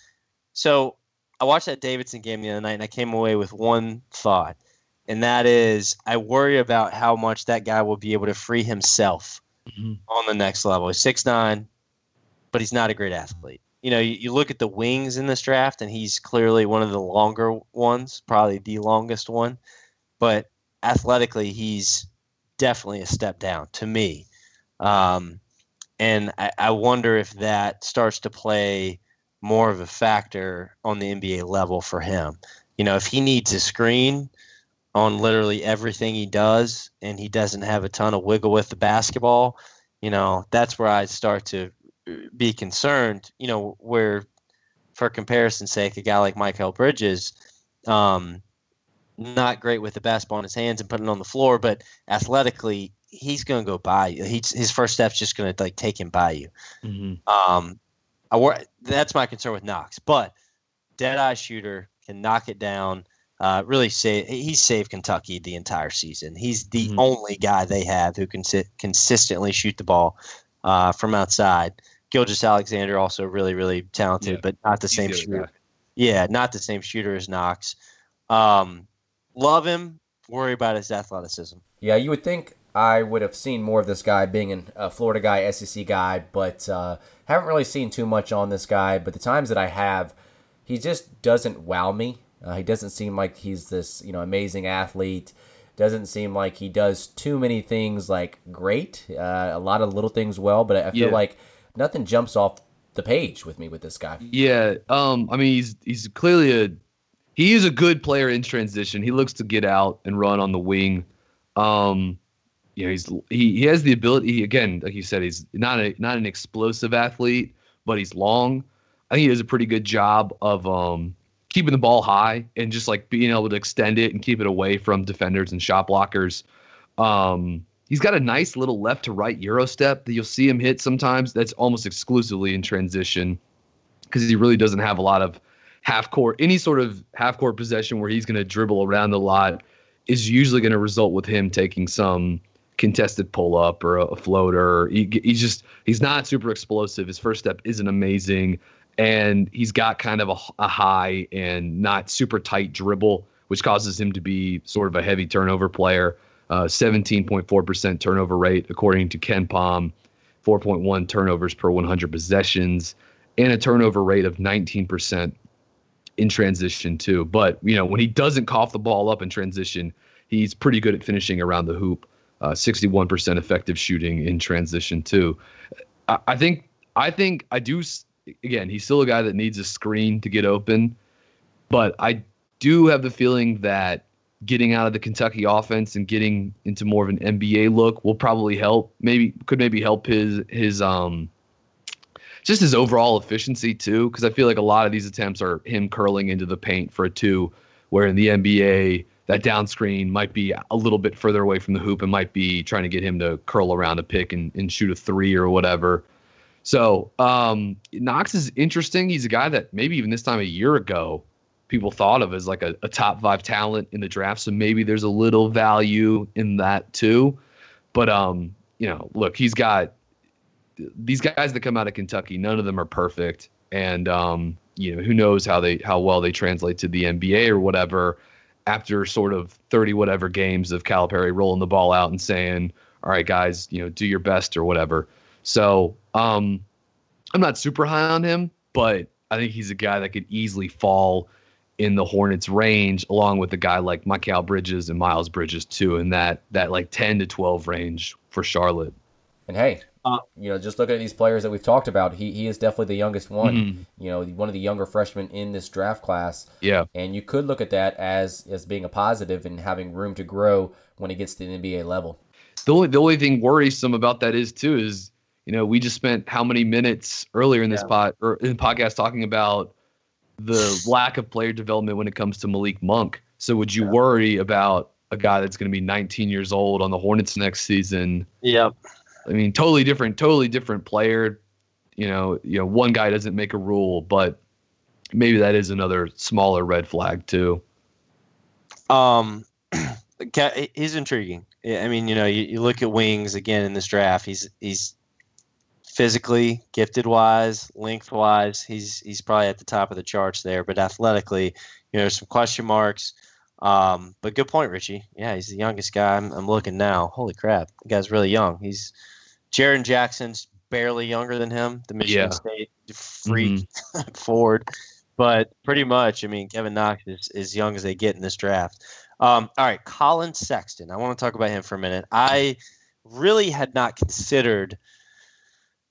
So I watched that Davidson game the other night, and I came away with one thought, and that is I worry about how much that guy will be able to free himself Mm-hmm. on the next level. He's six nine, but he's not a great athlete. You know, you, you look at the wings in this draft, and he's clearly one of the longer ones, probably the longest one. But athletically, he's definitely a step down to me. Um, and I, I wonder if that starts to play more of a factor on the NBA level for him. You know, if he needs a screen on literally everything he does and he doesn't have a ton of wiggle with the basketball, you know, that's where I start to uh, be concerned, you know, where for comparison's sake, a guy like Mikal Bridges, um, not great with the basketball in his hands and putting it on the floor, but athletically, he's going to go by you. He's, his first step's just going to like take him by you. Mm-hmm. Um, I that's my concern with Knox, but dead eye shooter can knock it down. Uh, really save. He's saved Kentucky the entire season. He's the Mhm. only guy they have who can sit, consistently shoot the ball uh, from outside. Gilgeous-Alexander also really really talented, Yeah. but not the He's same shooter. guy. Yeah, not the same shooter as Knox. Um, love him. Worry about his athleticism. Yeah, you would think I would have seen more of this guy being an- a Florida guy, SEC guy, but uh, haven't really seen too much on this guy. But the times that I have, he just doesn't wow me. Uh, he doesn't seem like he's this you know amazing athlete. Doesn't seem like he does too many things like great. Uh, a lot of little things well, but I I feel Yeah. like nothing jumps off the page with me with this guy. Yeah, um, I mean he's he's clearly a he is a good player in transition. He looks to get out and run on the wing. Um, you know, he's he, he has the ability. Again, like you said, he's not a not an explosive athlete, but he's long. I think he does a pretty good job of um, keeping the ball high and just like being able to extend it and keep it away from defenders and shot blockers. Um, he's got a nice little left to right euro step that you'll see him hit sometimes. That's almost exclusively in transition because he really doesn't have a lot of half court. Any sort of half court possession where he's going to dribble around a lot is usually going to result with him taking some contested pull up or a, floater. He, he's just he's not super explosive. His first step isn't amazing, and he's got kind of a, a high and not super tight dribble, which causes him to be sort of a heavy turnover player. Uh, 17.4% turnover rate according to KenPom, 4.1 turnovers per 100 possessions, and a turnover rate of 19% in transition too. But you know when he doesn't cough the ball up in transition, he's pretty good at finishing around the hoop. Uh, 61% effective shooting in transition too. I, I think I think I do. Again, he's still a guy that needs a screen to get open, but I do have the feeling that getting out of the Kentucky offense and getting into more of an NBA look will probably help. Maybe could maybe help his his um just his overall efficiency too. Because I feel like a lot of these attempts are him curling into the paint for a two, where in the NBA that down screen might be a little bit further away from the hoop and might be trying to get him to curl around a pick and, and shoot a three or whatever. So um, Knox is interesting. He's a guy that maybe even this time a year ago people thought of as like a, a top five talent in the draft. So maybe there's a little value in that too. But um, you know, look, he's got these guys that come out of Kentucky. None of them are perfect, and um, you know, who knows how they how well they translate to the NBA or whatever. After sort of thirty whatever games of Calipari rolling the ball out and saying, "All right, guys, you know, do your best" or whatever. So um, I'm not super high on him, but I think he's a guy that could easily fall in the Hornets range, along with a guy like Mikal Bridges and Miles Bridges too, in that that like 10 to 12 range for Charlotte. And hey, Uh, you know, just looking at these players that we've talked about, he, he is definitely the youngest one. Mhm. You know, one of the younger freshmen in this draft class. Yeah, And you could look at that as as being a positive and having room to grow when it gets to the NBA level. the only the only thing worrisome about that is too is you know we just spent how many minutes earlier in this pod or in the podcast talking about the lack of player development when it comes to Malik Monk. So would you worry about a guy that's going to be 19 years old on the Hornets next season? Yep. I mean, totally different, totally different player. You know, you know, one guy doesn't make a rule, but maybe that is another smaller red flag too. Um, he's intriguing. I mean, you know, you, you look at Wings again in this draft. He's he's physically, gifted wise, length wise, he's he's probably at the top of the charts there. But athletically, you know, some question marks. Um, but good point, Richie. Yeah, he's the youngest guy. I'm, I'm looking now. Holy crap, the guy's really young. He's Jaren Jackson's barely younger than him, the Michigan Yeah. State freak forward. But pretty much, I mean, Kevin Knox is as young as they get in this draft. Um, all right, Collin Sexton. I want to talk about him for a minute. I really had not considered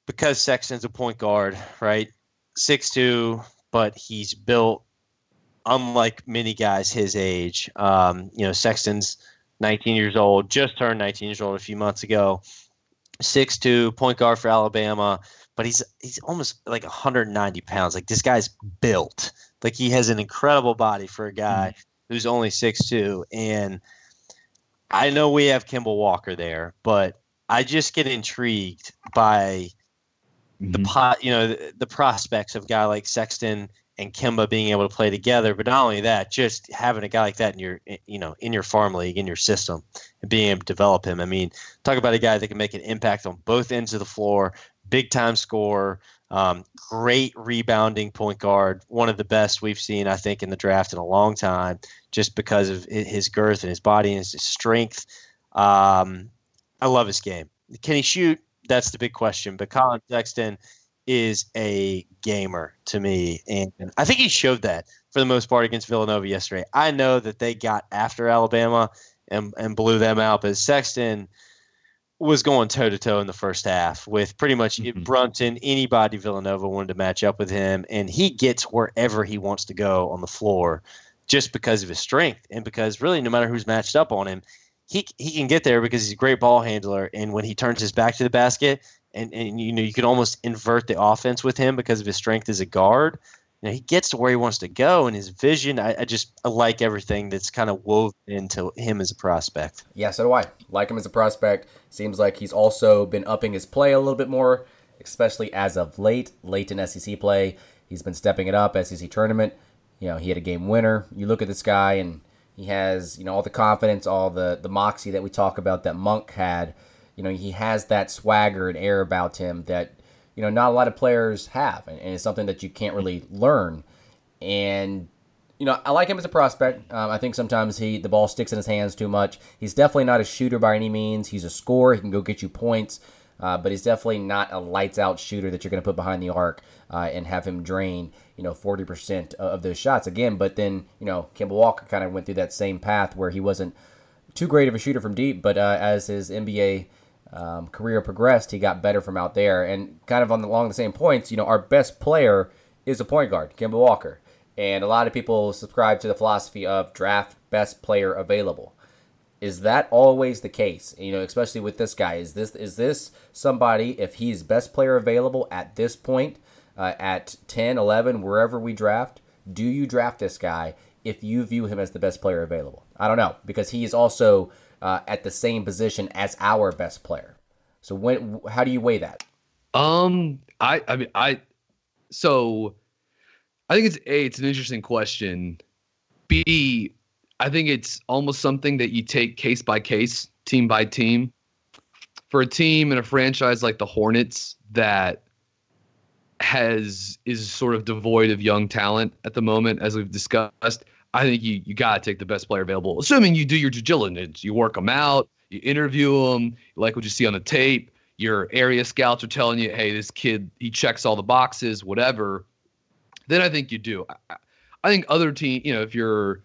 because Sexton's a point guard, right? Six two, but he's built unlike many guys his age. Um, you know, Sexton's 19 years old, just turned 19 years old a few months ago. Six two, point guard for Alabama, but he's he's almost like 190 pounds. Like this guy's built. Like he has an incredible body for a guy who's only six two. And I know we have Kemba Walker there, but I just get intrigued by the Mhm. pot, you know, the, the prospects of a guy like Sexton and Kemba being able to play together. But not only that, just having a guy like that in your, you know, in your farm league, in your system, and being able to develop him. I mean, talk about a guy that can make an impact on both ends of the floor, big time scorer, um, great rebounding point guard, one of the best we've seen, I think, in the draft in a long time, just because of his girth and his body and his strength. Um, I love his game. Can he shoot? That's the big question. But Collin Sexton is a gamer to me, and I think he showed that for the most part against Villanova yesterday. I know that they got after Alabama and and blew them out, but Sexton was going toe to toe in the first half with pretty much Mhm. Brunson. Anybody Villanova wanted to match up with him, and he gets wherever he wants to go on the floor just because of his strength and because really no matter who's matched up on him, he he can get there because he's a great ball handler. And when he turns his back to the basket, and, and you know you can almost invert the offense with him because of his strength as a guard. You know, he gets to where he wants to go, and his vision. I, I just I like everything that's kind of woven into him as a prospect. Yeah, so do I. Like him as a prospect. Seems like he's also been upping his play a little bit more, especially as of late. Late in SEC play, he's been stepping it up. SEC tournament, you know, he had a game winner. You look at this guy, and he has you know all the confidence, all the the moxie that we talk about that Monk had. You know, he has that swagger and air about him that you know not a lot of players have, and, and it's something that you can't really learn. And you know, I like him as a prospect. Um, I think sometimes he the ball sticks in his hands too much. He's definitely not a shooter by any means. He's a scorer. He can go get you points, uh, but he's definitely not a lights out shooter that you're going to put behind the arc uh, and have him drain you know 40% of those shots again. But then you know, Kemba Walker kind of went through that same path where he wasn't too great of a shooter from deep, but uh, as his NBA um, career progressed, he got better from out there. And kind of on the, along the same points, you know, our best player is a point guard, Kemba Walker. And a lot of people subscribe to the philosophy of draft best player available. Is that always the case? You know, especially with this guy. Is this is this somebody if he's best player available at this point, uh, at 10, 11, wherever we draft? Do you draft this guy if you view him as the best player available? I don't know because he is also uh, at the same position as our best player. So when how do you weigh that? Um, I, I mean, I, so I think it's A, it's an interesting question. B, I think it's almost something that you take case by case, team by team. For a team and a franchise like the Hornets that has is sort of devoid of young talent at the moment, as we've discussed, I think you you gotta take the best player available, assuming you do your due diligence. You work them out, you interview them, you like what you see on the tape. Your area scouts are telling you, hey, this kid he checks all the boxes, whatever. Then I think you do. I, I think other team, you know, if you're,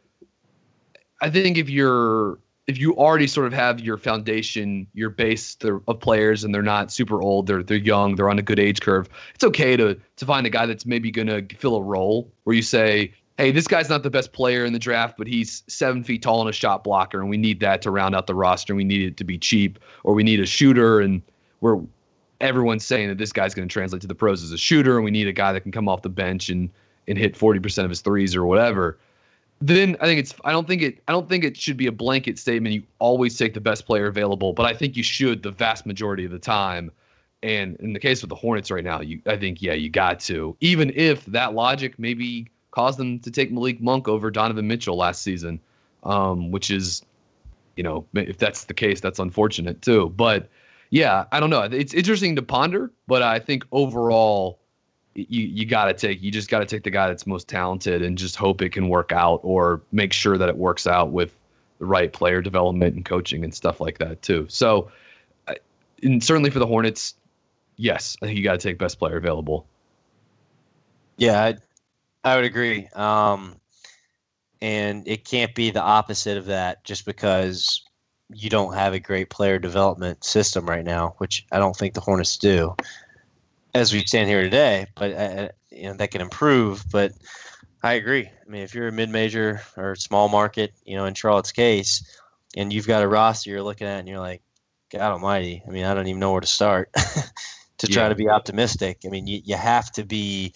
I think if you're if you already sort of have your foundation, your base of players, and they're not super old, they're they're young, they're on a good age curve. It's okay to to find a guy that's maybe going to fill a role where you say, hey, this guy's not the best player in the draft, but he's seven feet tall and a shot blocker, and we need that to round out the roster. And we need it to be cheap, or we need a shooter, and we're everyone's saying that this guy's going to translate to the pros as a shooter, and we need a guy that can come off the bench and and hit 40% of his threes or whatever. Then I think it's I don't think it I don't think it should be a blanket statement. You always take the best player available, but I think you should the vast majority of the time. And in the case with the Hornets right now, you I think yeah you got to even if that logic maybe caused them to take Malik Monk over Donovan Mitchell last season, um, which is you know if that's the case that's unfortunate too. But Yeah, I don't know. It's interesting to ponder, but I think overall, you you got to take you just got to take the guy that's most talented and just hope it can work out or make sure that it works out with the right player development and coaching and stuff like that too. So, and certainly for the Hornets, yes, I think you got to take best player available. Yeah, I, I would agree. Um, and it can't be the opposite of that just because you don't have a great player development system right now, which I don't think the Hornets do as we stand here today. But uh, you know that can improve. But I agree. I mean, if you're a mid-major or small market, you know, in Charlotte's case, and you've got a roster you're looking at, and you're like, God Almighty! I mean, I don't even know where to start to try Yeah. to be optimistic. I mean, you, you have to be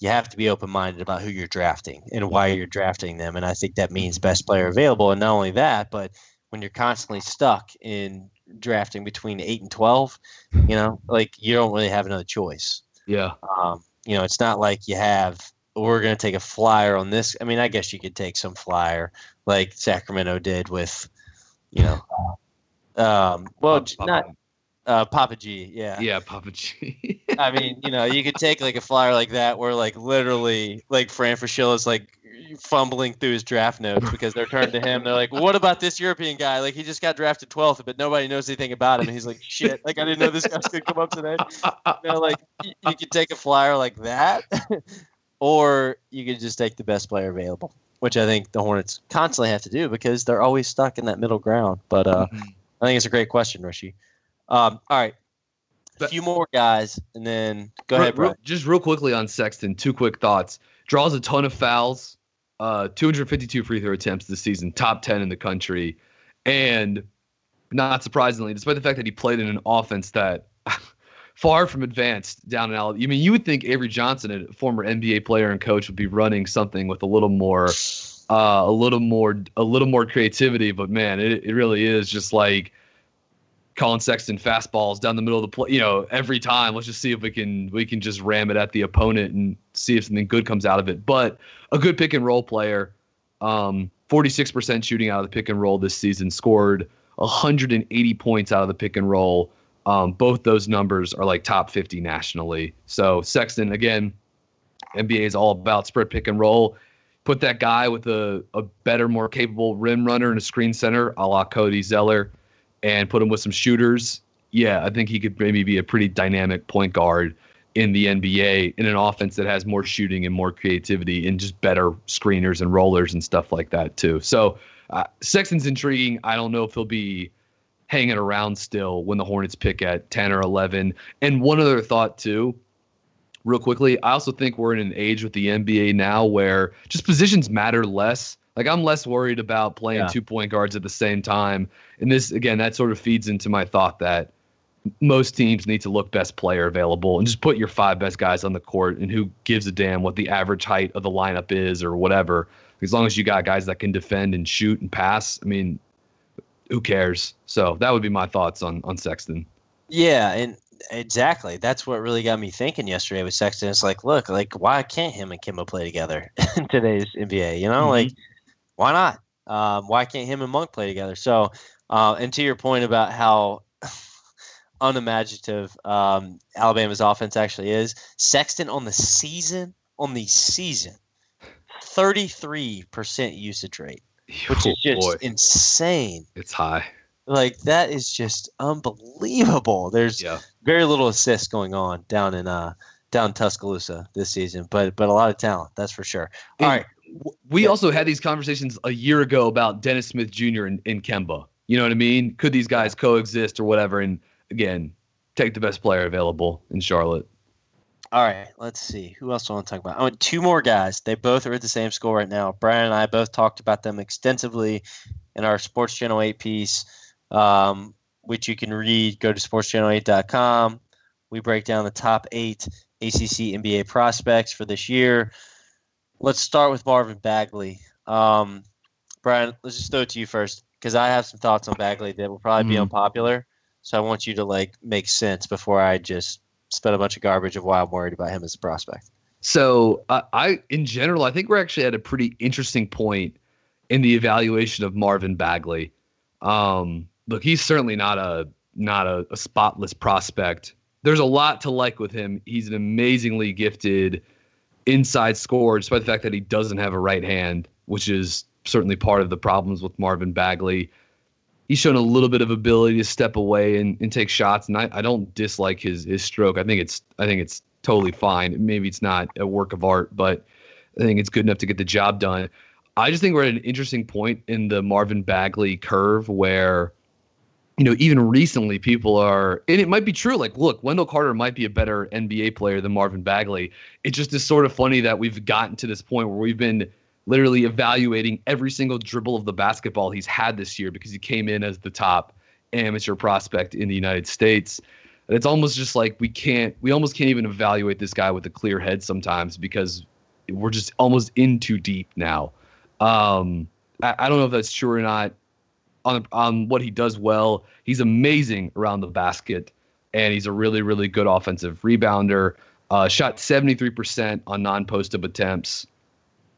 you have to be open-minded about who you're drafting and why you're drafting them and i think that means best player available and not only that but when you're constantly stuck in drafting between 8 and 12 you know like you don't really have another choice. Yeah, um, you know it's not like you have we're going to take a flyer on this. I mean i guess you could take some flyer like sacramento did with you know um, well Papa- not uh, papa g yeah. Yeah, Papa G. I mean, you know, you could take like a flyer like that where like literally like Fran Fraschilla is like fumbling through his draft notes because they're turned to him. They're like, "What about this European guy? Like he just got drafted 12th, but nobody knows anything about him." And he's like, "Shit! Like I didn't know this guy's gonna come up today." You know, like you could take a flyer like that, or you could just take the best player available, which I think the Hornets constantly have to do because they're always stuck in that middle ground. But uh, I think it's a great question, Rishi. Um, all right, a few more guys, and then go Real- ahead, Brian. just real quickly on Sexton, two quick thoughts. Draws a ton of fouls, uh, 252 free throw attempts this season, top 10 in the country. And not surprisingly, despite the fact that he played in an offense that far from advanced down in Alabama. I mean, you would think Avery Johnson, a former NBA player and coach, would be running something with a little more, uh, a little more, a little more creativity. But man, it, it really is just like Collin Sexton fastballs down the middle of the play. You know, every time. Let's just see if we can we can just ram it at the opponent and see if something good comes out of it. But a good pick and roll player. Um, 46% shooting out of the pick and roll this season. Scored 180 points out of the pick and roll. Um, both those numbers are like top 50 nationally. So Sexton again, NBA is all about spread pick and roll. Put that guy with a, a better, more capable rim runner and a screen center, a la Cody Zeller and put him with some shooters, yeah, I think he could maybe be a pretty dynamic point guard in the NBA in an offense that has more shooting and more creativity and just better screeners and rollers and stuff like that too. So uh, Sexton's intriguing. I don't know if he'll be hanging around still when the Hornets pick at 10 or 11. And one other thought too, real quickly, I also think we're in an age with the NBA now where just positions matter less. Like I'm less worried about playing Yeah. two point guards at the same time. And this again, that sort of feeds into my thought that most teams need to look best player available and just put your five best guys on the court and who gives a damn what the average height of the lineup is or whatever. As long as you got guys that can defend and shoot and pass, I mean, who cares? So that would be my thoughts on on Sexton. Yeah, and exactly. That's what really got me thinking yesterday with Sexton. It's like, look, like why can't him and Kemba play together in today's NBA? You know, mm-hmm. like why not? Um, why can't him and Monk play together? So, uh, and to your point about how unimaginative um, Alabama's offense actually is, Sexton on the season, on the season, thirty-three percent usage rate, which Oh, is just boy, insane. it's high. Like that is just unbelievable. There's Yeah. very little assists going on down in uh down Tuscaloosa this season, but but a lot of talent, that's for sure. All And right, We also had these conversations a year ago about Dennis Smith Jr. and, and Kemba. You know what I mean? Could these guys coexist or whatever? And again, take the best player available in Charlotte. all right. Let's see who else do I want to talk about. I want two more guys. They both are at the same score right now. Brian and I both talked about them extensively in our Sports Channel Eight piece, um, which you can read. Go to sportschannel8.com. We break down the top eight ACC NBA prospects for this year. Let's start with Marvin Bagley. Um, Brian, let's just throw it to you first because I have some thoughts on Bagley that will probably be Mhm. unpopular. So I want you to like make sense before I just spit a bunch of garbage of why I'm worried about him as a prospect. So I, I, in general, I think we're actually at a pretty interesting point in the evaluation of Marvin Bagley. Um, look, he's certainly not a not a, a spotless prospect. There's a lot to like with him. He's an amazingly gifted inside scorer, despite the fact that he doesn't have a right hand, which is certainly part of the problems with Marvin Bagley. He's shown a little bit of ability to step away and, and take shots, and I, I don't dislike his his stroke. I think it's I think it's totally fine. Maybe it's not a work of art, but I think it's good enough to get the job done. I just think we're at an interesting point in the Marvin Bagley curve where, you know, even recently people are, and it might be true. Like, look, Wendell Carter might be a better NBA player than Marvin Bagley. It just is sort of funny that we've gotten to this point where we've been literally evaluating every single dribble of the basketball he's had this year because he came in as the top amateur prospect in the United States. And it's almost just like we can't, we almost can't even evaluate this guy with a clear head sometimes because we're just almost in too deep now. Um, I, I don't know if that's true or not. On on what he does well, he's amazing around the basket, and he's a really really good offensive rebounder. Uh, shot 73% on non-post up attempts,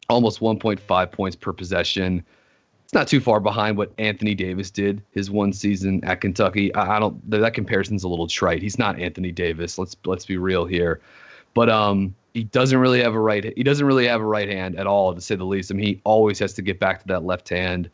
almost 1.5 points per possession. It's not too far behind what Anthony Davis did his one season at Kentucky. I, I don't that comparison's a little trite. He's not Anthony Davis. Let's let's be real here. But um, he doesn't really have a right. He doesn't really have a right hand at all, to say the least. I mean, he always has to get back to that left hand.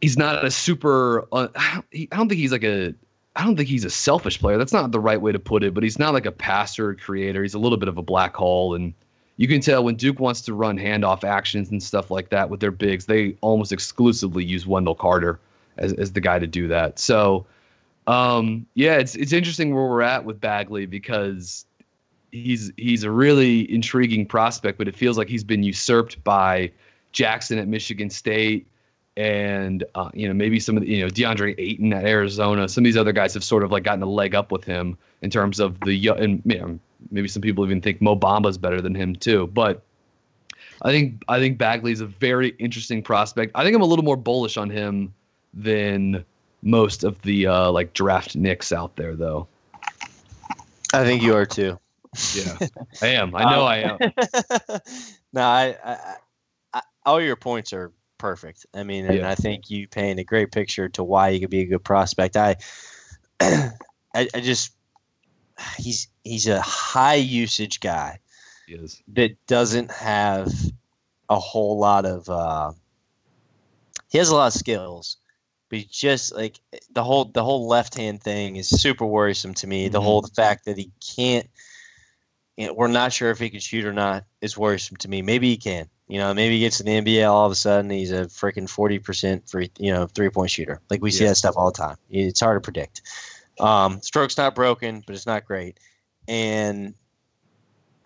He's not a super. Uh, I don't think he's like a. I don't think he's a selfish player. That's not the right way to put it. But he's not like a passer creator. He's a little bit of a black hole, and you can tell when Duke wants to run handoff actions and stuff like that with their bigs, they almost exclusively use Wendell Carter as as the guy to do that. So. Um, yeah, it's it's interesting where we're at with Bagley because he's he's a really intriguing prospect, but it feels like he's been usurped by Jackson at Michigan State, and uh, you know maybe some of the, you know DeAndre Ayton at Arizona. Some of these other guys have sort of like gotten a leg up with him in terms of the and you know, maybe some people even think Mo Bamba's better than him too. But I think I think Bagley's a very interesting prospect. I think I'm a little more bullish on him than most of the uh, like draftniks out there, though. I think you are too. Yeah, I am. I know um, I am. no, I, I, I, all your points are perfect. I mean, and yeah. I think you paint a great picture to why he could be a good prospect. I, I, I just he's he's a high usage guy. That doesn't have a whole lot of. Uh, he has a lot of skills, but he just like the whole the whole left hand thing is super worrisome to me. Mm-hmm. The whole the fact that he can't you know, we're not sure if he can shoot or not is worrisome to me. Maybe he can. You know, maybe he gets in the NBA all of a sudden he's a freaking forty percent free, you know, three point shooter. Like we see that stuff all the time. It's hard to predict. Um, stroke's not broken, but it's not great. And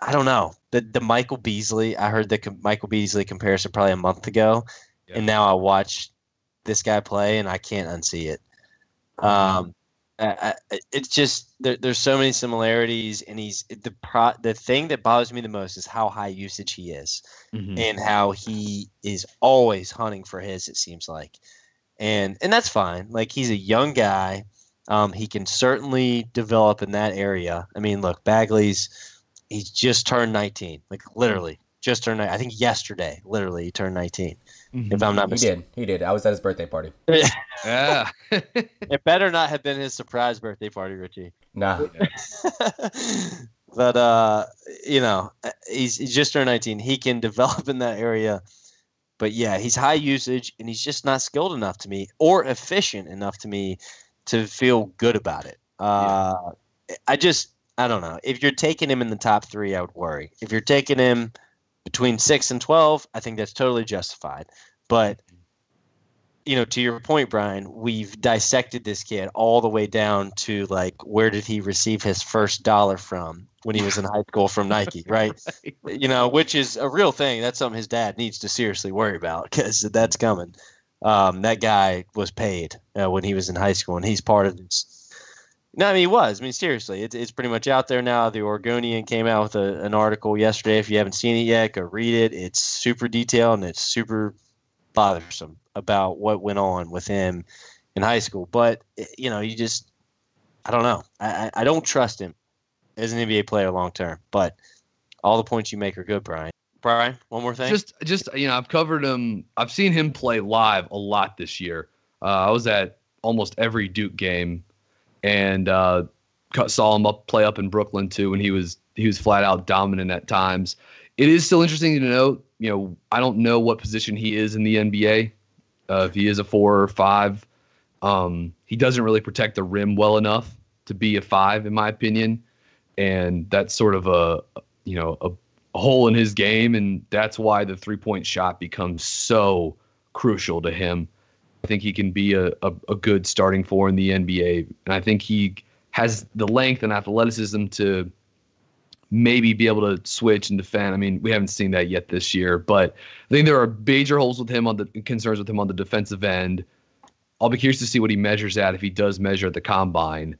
I don't know the the Michael Beasley. I heard the Michael Beasley comparison probably a month ago, yeah. and now I watch this guy play and I can't unsee it. Um, I, it's just there, there's so many similarities, and he's the pro. The thing that bothers me the most is how high usage he is, mm-hmm. and how he is always hunting for his. It seems like, and and that's fine. Like he's a young guy. Um, he can certainly develop in that area. I mean, look, Bagley's he's just turned 19, like literally just turned. I think yesterday, literally, he turned 19. Mm-hmm. If I'm not mistaken, he did. He did. I was at his birthday party. yeah. it better not have been his surprise birthday party, Richie. Nah. but uh, you know, he's he's just turned 19. He can develop in that area. But yeah, he's high usage and he's just not skilled enough to me or efficient enough to me to feel good about it. Uh, yeah. I just I don't know. If you're taking him in the top three, I would worry. If you're taking him between six and 12, I think that's totally justified. But, you know, to your point, Brian, we've dissected this kid all the way down to like, where did he receive his first dollar from when he was in high school from Nike, right? you know, which is a real thing. That's something his dad needs to seriously worry about because that's coming. Um, that guy was paid uh, when he was in high school, and he's part of this no, I mean he was. I mean seriously, it's it's pretty much out there now. The Oregonian came out with a, an article yesterday. If you haven't seen it yet, go read it. It's super detailed and it's super bothersome about what went on with him in high school. But eh, you know, you just I don't know. I I don't trust him as an NBA player long term. But all the points you make are good, Brian. Brian, one more thing. Just just you know, I've covered him. I've seen him play live a lot this year. Uh, I was at almost every Duke game, and uh, saw him up play up in Brooklyn too, and he was he was flat out dominant at times. It is still interesting to note. You know, I don't know what position he is in the NBA. Uh, if he is a four or five, um, he doesn't really protect the rim well enough to be a five, in my opinion, and that's sort of a you know a, a hole in his game, and that's why the three point shot becomes so crucial to him. I think he can be a, a, a good starting four in the NBA, and I think he has the length and athleticism to maybe be able to switch and defend. I mean, we haven't seen that yet this year, but I think there are major holes with him on the concerns with him on the defensive end. I'll be curious to see what he measures at if he does measure at the combine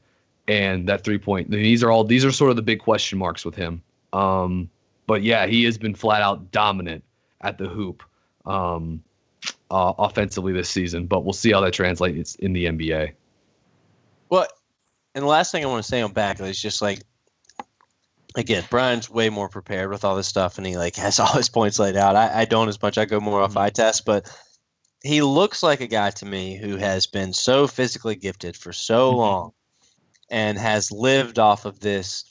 and that three point. These are all these are sort of the big question marks with him. Um, but yeah, he has been flat out dominant at the hoop um, uh, offensively this season. But we'll see how that translates in the NBA. Well, and the last thing I want to say on Bagley is just like again, Brian's way more prepared with all this stuff, and he like has all his points laid out. I, I don't as much. I go more off mm-hmm. eye test, but he looks like a guy to me who has been so physically gifted for so mm-hmm. long, and has lived off of this.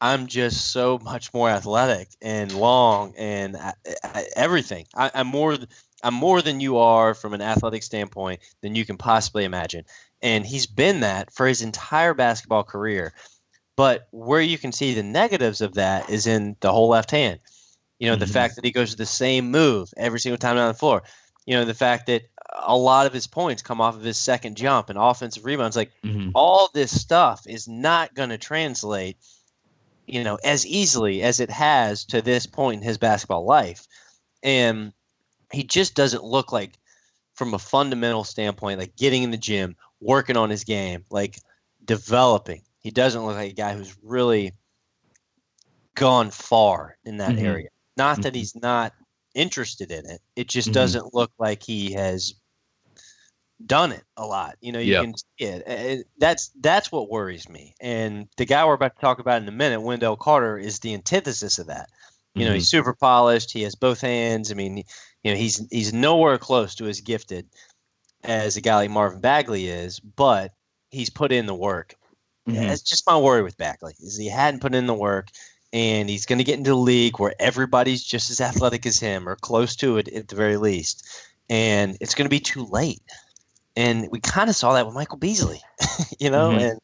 I'm just so much more athletic and long and I, I, everything. I, I'm more. I'm more than you are from an athletic standpoint than you can possibly imagine. And he's been that for his entire basketball career. But where you can see the negatives of that is in the whole left hand. You know, mm-hmm. the fact that he goes to the same move every single time down the floor. You know, the fact that a lot of his points come off of his second jump and offensive rebounds. Like mm-hmm. all this stuff is not going to translate, you know, as easily as it has to this point in his basketball life. And he just doesn't look like, from a fundamental standpoint, like getting in the gym, working on his game, like developing he doesn't look like a guy who's really gone far in that mm-hmm. area. Not mm-hmm. that he's not interested in it. It just mm-hmm. doesn't look like he has done it a lot. You know, you yep. can see it. That's that's what worries me. And the guy we're about to talk about in a minute, Wendell Carter, is the antithesis of that. You know, he's mm-hmm. super polished. He has both hands. I mean, you know, he's he's nowhere close to as gifted as a guy like Marvin Bagley is, but he's put in the work. Mm-hmm. That's just my worry with Bagley is he hadn't put in the work, and he's going to get into a league where everybody's just as athletic as him or close to it at the very least, and it's going to be too late. And we kind of saw that with Michael Beasley, you know, mm-hmm. and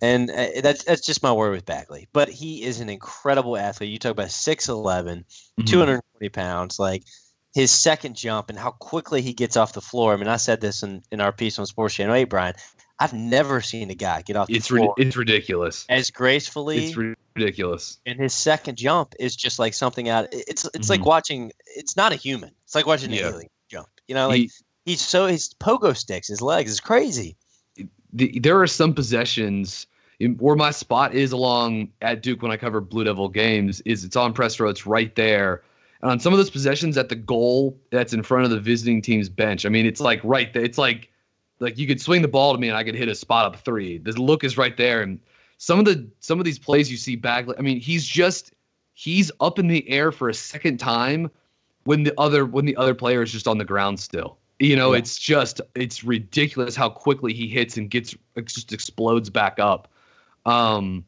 and uh, that's that's just my worry with Bagley. But he is an incredible athlete. You talk about 6'11", mm-hmm. 220 pounds, like his second jump and how quickly he gets off the floor. I mean, I said this in, in our piece on Sports Channel 8, Brian. I've never seen a guy get off the it's floor. it's ridiculous. As gracefully. It's ridiculous. And his second jump is just like something out. It's it's mm-hmm. like watching. It's not a human. It's like watching yeah. an alien jump. You know, like he, he's so his pogo sticks, his legs is crazy. The, there are some possessions where my spot is along at Duke when I cover Blue Devil games. Is it's on press row. It's right there. And on some of those possessions at the goal that's in front of the visiting team's bench. I mean, it's like right there. It's like like you could swing the ball to me and I could hit a spot up three. The look is right there. And some of the some of these plays you see back, I mean, he's just he's up in the air for a second time when the other when the other player is just on the ground still. You know, yeah. it's just it's ridiculous how quickly he hits and gets just explodes back up. Um,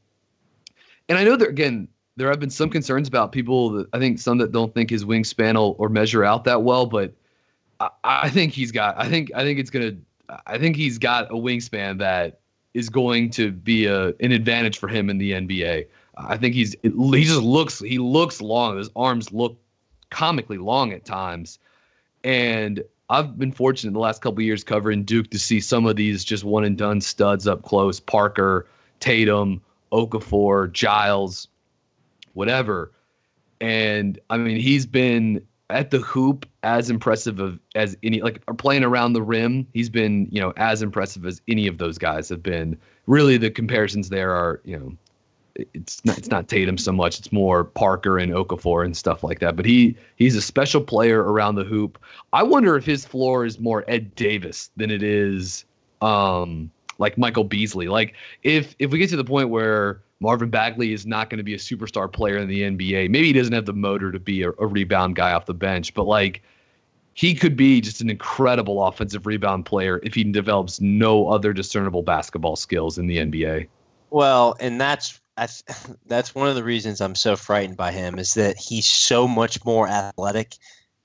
and I know that again, there have been some concerns about people. That, I think some that don't think his wingspan will or measure out that well, but I, I think he's got. I think I think it's gonna I think he's got a wingspan that is going to be a an advantage for him in the NBA. I think he's he just looks he looks long. His arms look comically long at times, and I've been fortunate in the last couple years covering Duke to see some of these just one and done studs up close. Parker, Tatum, Okafor, Giles, whatever. And I mean, he's been at the hoop as impressive of as any like playing around the rim he's been you know as impressive as any of those guys have been. Really the comparisons there are you know it's not it's not Tatum so much it's more Parker and Okafor and stuff like that. But he he's a special player around the hoop. I wonder if his floor is more Ed Davis than it is um like Michael Beasley like if if we get to the point where Marvin Bagley is not going to be a superstar player in the NBA. Maybe he doesn't have the motor to be a, a, rebound guy off the bench, but like he could be just an incredible offensive rebound player if he develops no other discernible basketball skills in the NBA. Well, and that's that's one of the reasons I'm so frightened by him is that he's so much more athletic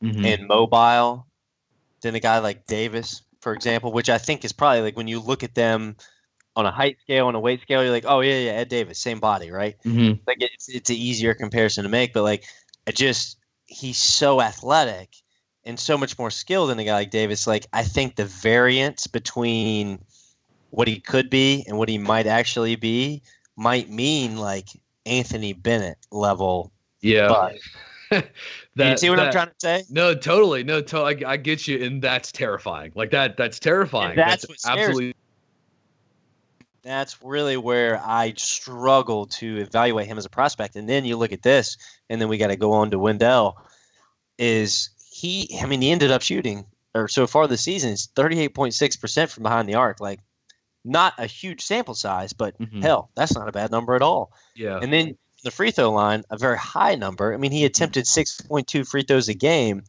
Mhm. and mobile than a guy like Davis, for example, which I think is probably like when you look at them on a height scale and a weight scale, you're like, oh yeah, yeah, Ed Davis, same body, right? Mhm. Like it's it's an easier comparison to make, but like I just he's so athletic and so much more skilled than a guy like Davis. Like I think the variance between what he could be and what he might actually be might mean like Anthony Bennett level. Yeah. But you see what I'm trying to say? No, totally. No, to- I, I get you, and that's terrifying. Like that. That's terrifying. that's what scares me. absolutely. That's really where I struggle to evaluate him as a prospect. And then you look at this, and then we got to go on to Wendell. Is he? I mean, he ended up shooting, or so far this season, is 38.6% from behind the arc. Like, not a huge sample size, but Mhm. hell, that's not a bad number at all. Yeah. And then the free throw line, a very high number. I mean, he attempted 6.2 free throws a game,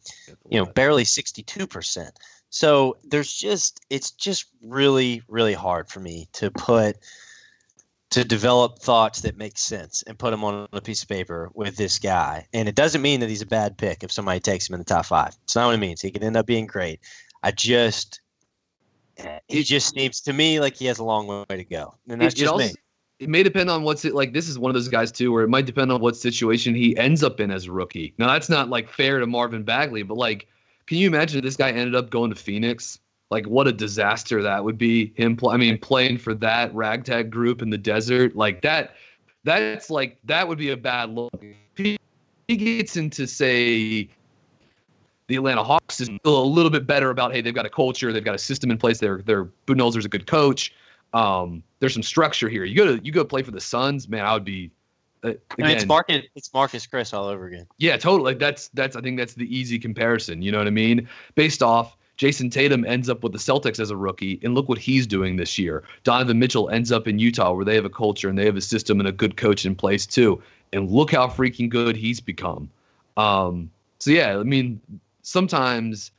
you know, barely 62%. So there's just, it's just really, really hard for me to put, to develop thoughts that make sense and put them on a piece of paper with this guy. And it doesn't mean that he's a bad pick if somebody takes him in the top five. It's not what it means. He could end up being great. I just, eh, he just seems to me like he has a long way to go. And that's just also- me. It may depend on what's it like. This is one of those guys too, where it might depend on what situation he ends up in as a rookie. Now that's not like fair to Marvin Bagley, but like, can you imagine if this guy ended up going to Phoenix? Like, what a disaster that would be. Him, pl- I mean, playing for that ragtag group in the desert, like that. That's like that would be a bad look. He, gets into say the Atlanta Hawks is a little bit better about hey they've got a culture they've got a system in place their their Budenholzer's a good coach um there's some structure here. You go to you go play for the Suns man I would be uh, mean, it's again, Marquese, it's Marquese Chriss all over again. yeah totally. Like that's that's I think that's the easy comparison you know what I mean? Based off Jayson Tatum ends up with the Celtics as a rookie and look what he's doing this year. Donovan Mitchell ends up in Utah where they have a culture and they have a system and a good coach in place too. And look how freaking good he's become. Um so yeah I mean sometimes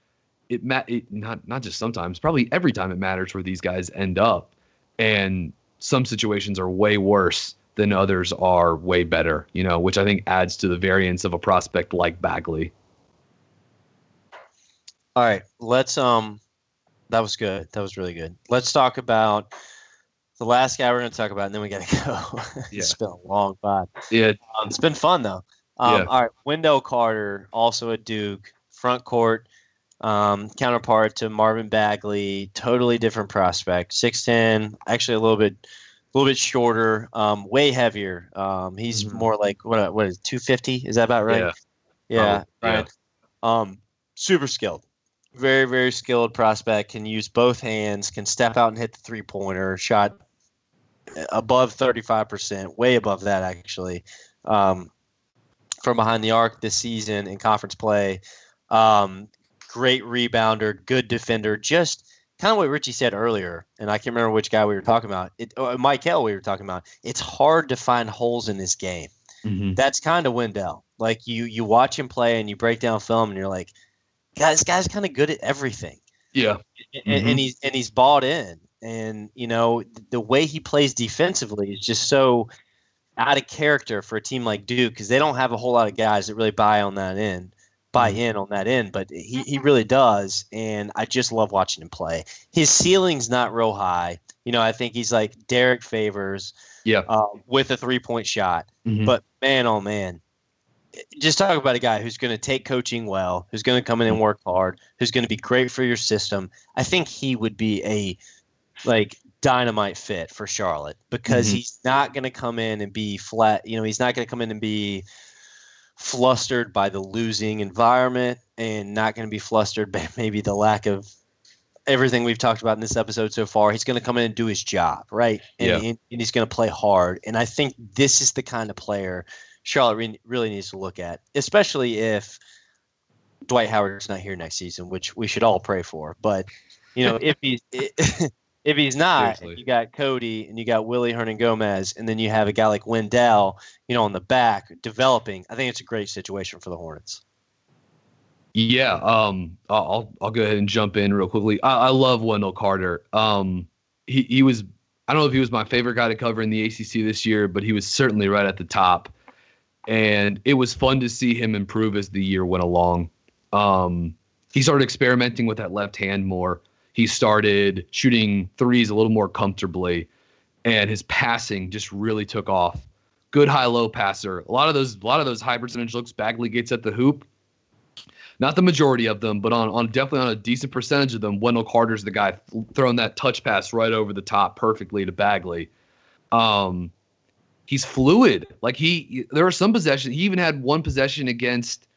it, ma- it not not just sometimes probably every time it matters where these guys end up and some situations are way worse than others are way better you know which i think adds to the variance of a prospect like bagley All right, let's um that was good. That was really good. Let's talk about the last guy we're going to talk about, and then we got to go. Yeah. it's been a long pod. yeah Um, it's been fun though. Um, Yeah. All right, Wendell Carter, also at Duke, front court um, counterpart to Marvin Bagley. Totally different prospect. Six ten, actually a little bit, a little bit shorter, um, way heavier. Um, he's Mhm. more like what? What is two fifty? Is that about right? Yeah. Yeah. Probably, yeah. right. Um, super skilled. Very, very skilled prospect. Can use both hands. Can step out and hit the three pointer. Shot above thirty five percent. Way above that actually. Um, from behind the arc this season in conference play. Um, great rebounder, good defender. Just kind of what Richie said earlier, and I can't remember which guy we were talking about. It, uh, Mikal, we were talking about. It's hard to find holes in this game Mhm. that's kind of Wendell. Like you you watch him play and you break down film and you're like, guys, this guy's kind of good at everything, yeah and, Mhm. and he's and he's bought in. And you know the way he plays defensively is just so out of character for a team like Duke because they don't have a whole lot of guys that really buy on that end, buy in on that end. But he he really does, and I just love watching him play. His ceiling's not real high. You know, I think he's like Derrick Favors yeah uh, with a three point shot. Mhm. But man, oh man, just talk about a guy who's going to take coaching well, who's going to come in and work hard, who's going to be great for your system. I think he would be a like dynamite fit for Charlotte because Mhm. he's not going to come in and be flat. You know, he's not going to come in and be flustered by the losing environment and not going to be flustered by maybe the lack of everything we've talked about in this episode so far. He's going to come in and do his job, right? And, Yeah. and, and he's going to play hard. And I think this is the kind of player Charlotte re- really needs to look at, especially if Dwight Howard's not here next season, which we should all pray for. But you know, if he's if he's not, Seriously. you got Cody and you got Willy Hernangomez, and then you have a guy like Wendell, you know, on the back developing. I think it's a great situation for the Hornets. Yeah, um, I'll I'll go ahead and jump in real quickly. I, I love Wendell Carter. Um, he he was I don't know if he was my favorite guy to cover in the ACC this year, but he was certainly right at the top. And it was fun to see him improve as the year went along. Um, he started experimenting with that left hand more. He started shooting threes a little more comfortably, and his passing just really took off. Good high low passer. A lot of those a lot of those high percentage looks Bagley gets at the hoop. Not the majority of them, but on, on definitely on a decent percentage of them, Wendell Carter's the guy throwing that touch pass right over the top perfectly to Bagley. Um, he's fluid. Like he, there are some possessions. He even had one possession against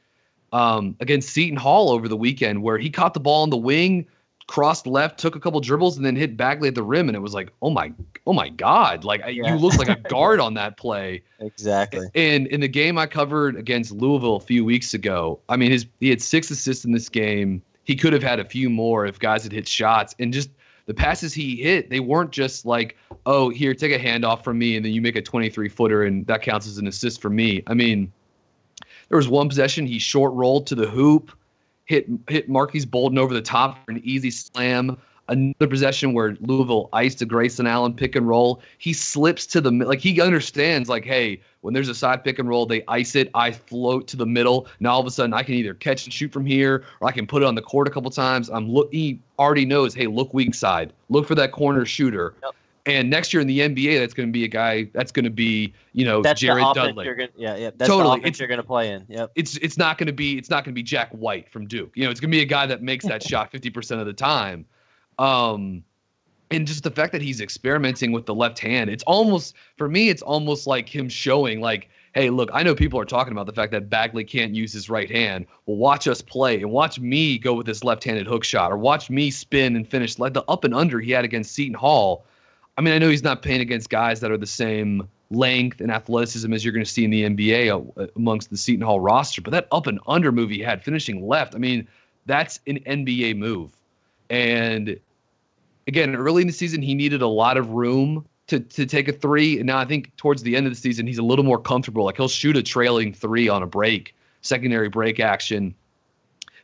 um, against Seton Hall over the weekend where he caught the ball on the wing, crossed left, took a couple dribbles, and then hit Bagley at the rim, and it was like, oh my, oh my god, like yeah. you look like a guard on that play. Exactly. And in the game I covered against Louisville a few weeks ago, I mean, his he had six assists in this game. He could have had a few more if guys had hit shots, and just the passes he hit, they weren't just like, oh, here, take a handoff from me, and then you make a 23 footer, and that counts as an assist for me. I mean, there was one possession he short rolled to the hoop, hit hit Marques Bolden over the top for an easy slam. Another possession where Louisville iced a Grayson Allen pick and roll. He slips to the like he understands like, hey, when there's a side pick and roll, they ice it. I float to the middle. Now all of a sudden, I can either catch and shoot from here, or I can put it on the court a couple times. I'm look. He already knows. Hey, look weak side. Look for that corner shooter. Yep. And next year in the NBA, that's going to be a guy that's going to be, you know, that's Jared Dudley. Gonna, yeah, yeah, that's totally. it's, you're going to play in. Yep. It's it's not going to be it's not going to be Jack White from Duke. You know, it's going to be a guy that makes that shot 50% of the time. Um, and just the fact that he's experimenting with the left hand, it's almost for me, it's almost like him showing like, hey, look, I know people are talking about the fact that Bagley can't use his right hand. Well, watch us play and watch me go with this left-handed hook shot, or watch me spin and finish like the up and under he had against Seton Hall I mean, I know he's not playing against guys that are the same length and athleticism as you're going to see in the NBA uh, amongst the Seton Hall roster, but that up and under move he had finishing left, I mean, that's an NBA move. And again, early in the season, he needed a lot of room to, to take a three. And now I think towards the end of the season, he's a little more comfortable. Like he'll shoot a trailing three on a break, secondary break action.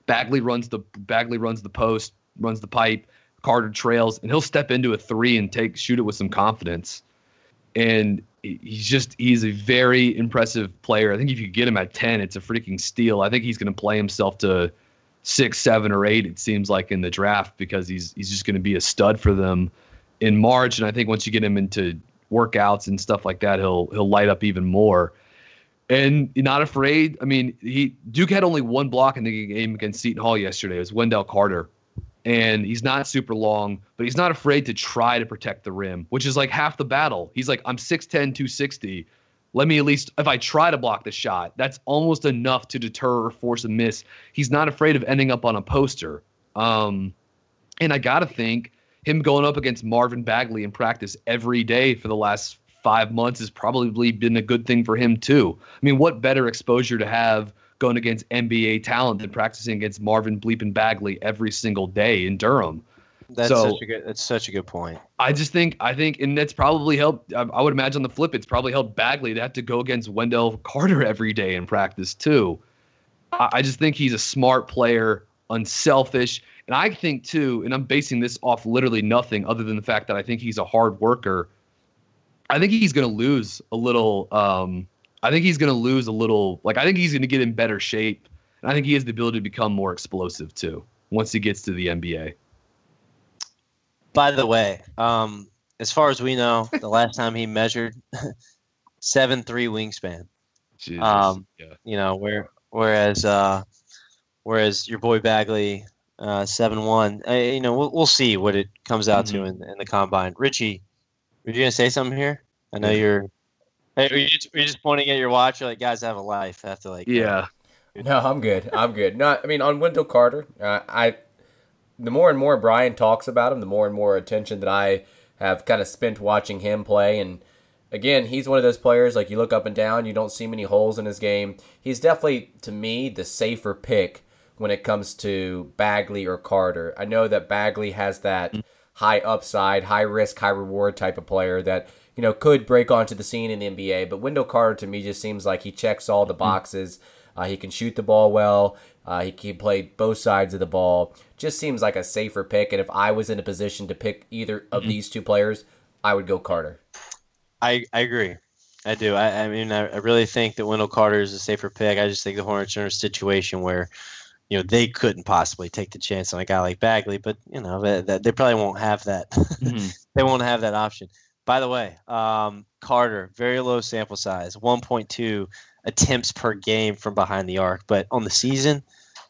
Bagley runs the Bagley runs the post, runs the pipe. Carter trails, and he'll step into a three and take shoot it with some confidence. And he's just he's a very impressive player. I think if you get him at ten, it's a freaking steal. I think he's going to play himself to six, seven, or eight. It seems like in the draft because he's he's just going to be a stud for them in March. And I think once you get him into workouts and stuff like that, he'll he'll light up even more. And not afraid. I mean, he Duke had only one block in the game against Seton Hall yesterday. It was Wendell Carter and he's not super long, but he's not afraid to try to protect the rim, which is like half the battle. He's like, I'm 6'10, 260. Let me at least, if I try to block the shot, that's almost enough to deter or force a miss. He's not afraid of ending up on a poster. Um, and I got to think him going up against Marvin Bagley in practice every day for the last five months has probably been a good thing for him, too. I mean, what better exposure to have going against NBA talent than practicing against Marvin Bleepin Bagley every single day in Durham. That's so, such a good. That's such a good point. I just think I think, and that's probably helped. I, I would imagine on the flip, it's probably helped Bagley to have to go against Wendell Carter every day in practice too. I, I just think he's a smart player, unselfish, and I think too. And I'm basing this off literally nothing other than the fact that I think he's a hard worker. I think he's going to lose a little um, I think he's going to lose a little. Like I think he's going to get in better shape, and I think he has the ability to become more explosive too once he gets to the NBA. By the way, um, as far as we know, the last time he measured seven three wingspan. Jesus. Um, yeah. You know where whereas uh, whereas your boy Bagley uh, seven one. Uh, you know we'll, we'll see what it comes out mm-hmm. to in, in the combine. Richie, were you gonna say something here? I know you're Hey, are you, just, are you just pointing at your watch? You're like, guys have a life. I have to like. Yeah. No, I'm good. I'm good. No, I mean on Wendell Carter, uh, I the more and more Brian talks about him, the more and more attention that I have kind of spent watching him play. And again, he's one of those players like you look up and down, you don't see many holes in his game. He's definitely to me the safer pick when it comes to Bagley or Carter. I know that Bagley has that high upside, high risk, high reward type of player that you know, could break onto the scene in the NBA. But Wendell Carter to me just seems like he checks all the mm-hmm. boxes. Uh, he can shoot the ball well. Uh, he can play both sides of the ball. Just seems like a safer pick. And if I was in a position to pick either of these two players, I would go Carter. I, I agree. I do. I, I mean, I, I really think that Wendell Carter is a safer pick. I just think the Hornets are in a situation where, you know, they couldn't possibly take the chance on a guy like Bagley, but you know, they, they- they probably won't have that. they won't have that option. By the way, um, Carter, very low sample size, 1.2 attempts per game from behind the arc, but on the season,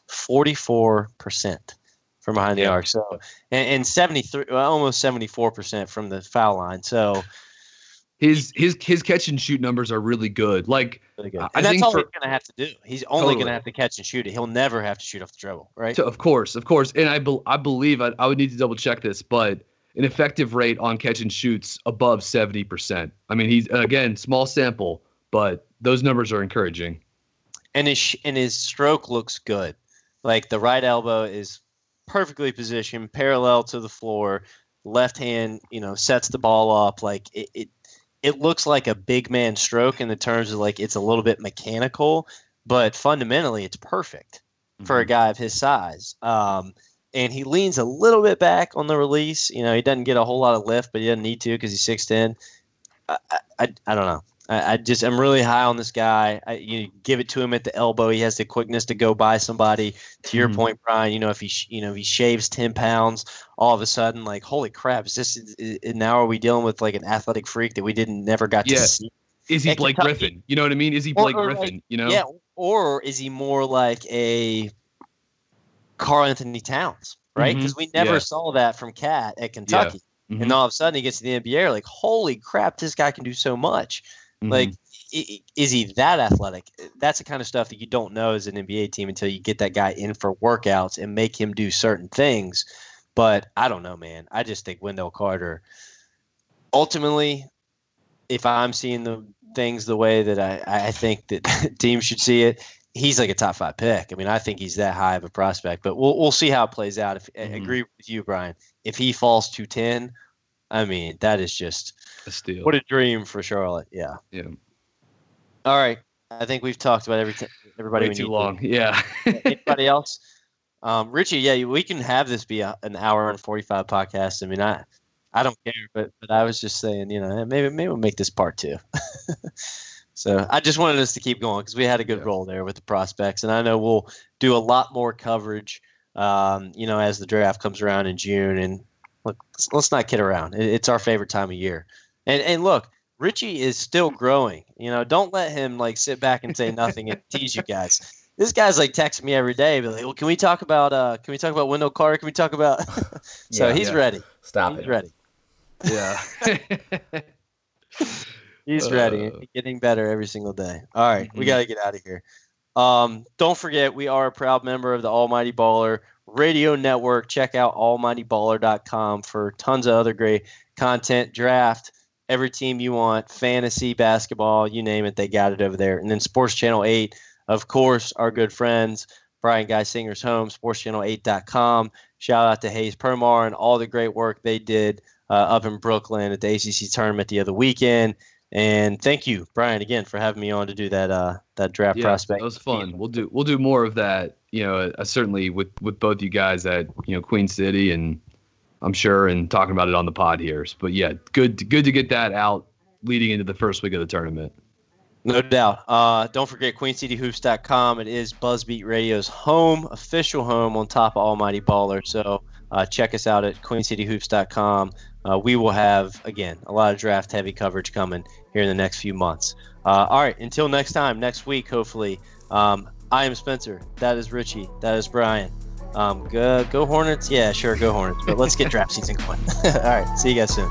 44% from behind the arc. So, and, and 73, well, almost 74% from the foul line. So, His his his catch and shoot numbers are really good. Like really good. I that's think all for- he's going to have to do. He's only gonna have to catch and shoot it. He'll never have to shoot off the dribble, right? So, of course, of course, and I bel I believe I, I would need to double check this, but an effective rate on catch and shoots above seventy percent. I mean, he's again small sample, but those numbers are encouraging. and his sh- and his stroke looks good. Like the right elbow is perfectly positioned, parallel to the floor. Left hand, you know, sets the ball up. Like it, it, it looks like a big man stroke in the terms of like it's a little bit mechanical, but fundamentally it's perfect for a guy of his size. Um, and he leans a little bit back on the release. You know, he doesn't get a whole lot of lift, but he doesn't need to because he's six ten. I, I, I don't know. I, I just I'm really high on this guy. I, you give it to him at the elbow. He has the quickness to go by somebody. To your Mhm. point, Brian, you know if he sh- you know if he shaves ten pounds, all of a sudden like holy crap, is this is, is, now are we dealing with like an athletic freak that we didn't never got to see? Is he Blake Griffin? You know what I mean? Is he Or- Blake or Griffin? like- you know? Yeah, or is he more like a Karl-Anthony Towns, right? Because we never Yeah. saw that from KAT at Kentucky, Mhm. and all of a sudden he gets to the NBA, like holy crap, this guy can do so much. Mhm. Like, is he that athletic? That's the kind of stuff that you don't know as an NBA team until you get that guy in for workouts and make him do certain things. But I don't know, man. I just think Wendell Carter. Ultimately, if I'm seeing the things the way that I, I think that teams should see it, he's like a top five pick. I mean, I think he's that high of a prospect. But we'll we'll see how it plays out. If I Mhm. agree with you, Brian, if he falls to ten, I mean, that is just a steal. what a dream for Charlotte. Yeah. yeah. All right. I think we've talked about everything. Everybody Way we too need to. long. Yeah. Anybody else? Um, Richie, yeah, we can have this be a, an hour and forty-five podcast. I mean, I, I don't care, but but I was just saying, you know, maybe maybe we'll make this part two. so I just wanted us to keep going because we had a good Yeah. roll there with the prospects, and I know we'll do a lot more coverage. Um, you know, as the draft comes around in June, and look, let's, let's not kid around. It's our favorite time of year, and and look. Richie is still growing. You know, don't let him like sit back and say nothing and tease you guys this guy's like texting me every day, but like, well, can we talk about uh, can we talk about Wendell Carter? Can we talk about? so Yeah, he's yeah. ready. Stop he's it. ready. yeah. He's ready. Uh. Getting better every single day. All right, we Mhm. got to get out of here. Um, don't forget, we are a proud member of the Almighty Baller Radio Network. Check out almightyballer.com for tons of other great content, draft, every team you want, fantasy, basketball, you name it, they got it over there. And then Sports Channel 8, of course, our good friends, Brian Guy Singer's home, sportschannel8.com. Shout out to Hayes Permar and all the great work they did uh, up in Brooklyn at the ACC tournament the other weekend. And thank you, Brian, again for having me on to do that uh, that draft yeah, prospect. That was fun. We'll do we'll do more of that. You know, uh, certainly with with both you guys at you know Queen City, and I'm sure and talking about it on the pod here. But yeah, good good to get that out leading into the first week of the tournament. No doubt. Uh, don't forget QueenCityHoops.com. It is Buzzbeat Radio's home, official home on top of Almighty Baller. So uh, check us out at QueenCityHoops.com. Uh, we will have, again, a lot of draft heavy coverage coming here in the next few months. Uh, all right. Until next time, next week, hopefully. Um, I am Spencer. That is Richie. That is Brian. Um, go, go Hornets. Yeah, sure, go Hornets. But let's get draft season going. all right. See you guys soon.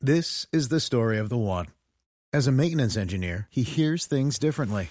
This is the story of the one. As a maintenance engineer, he hears things differently.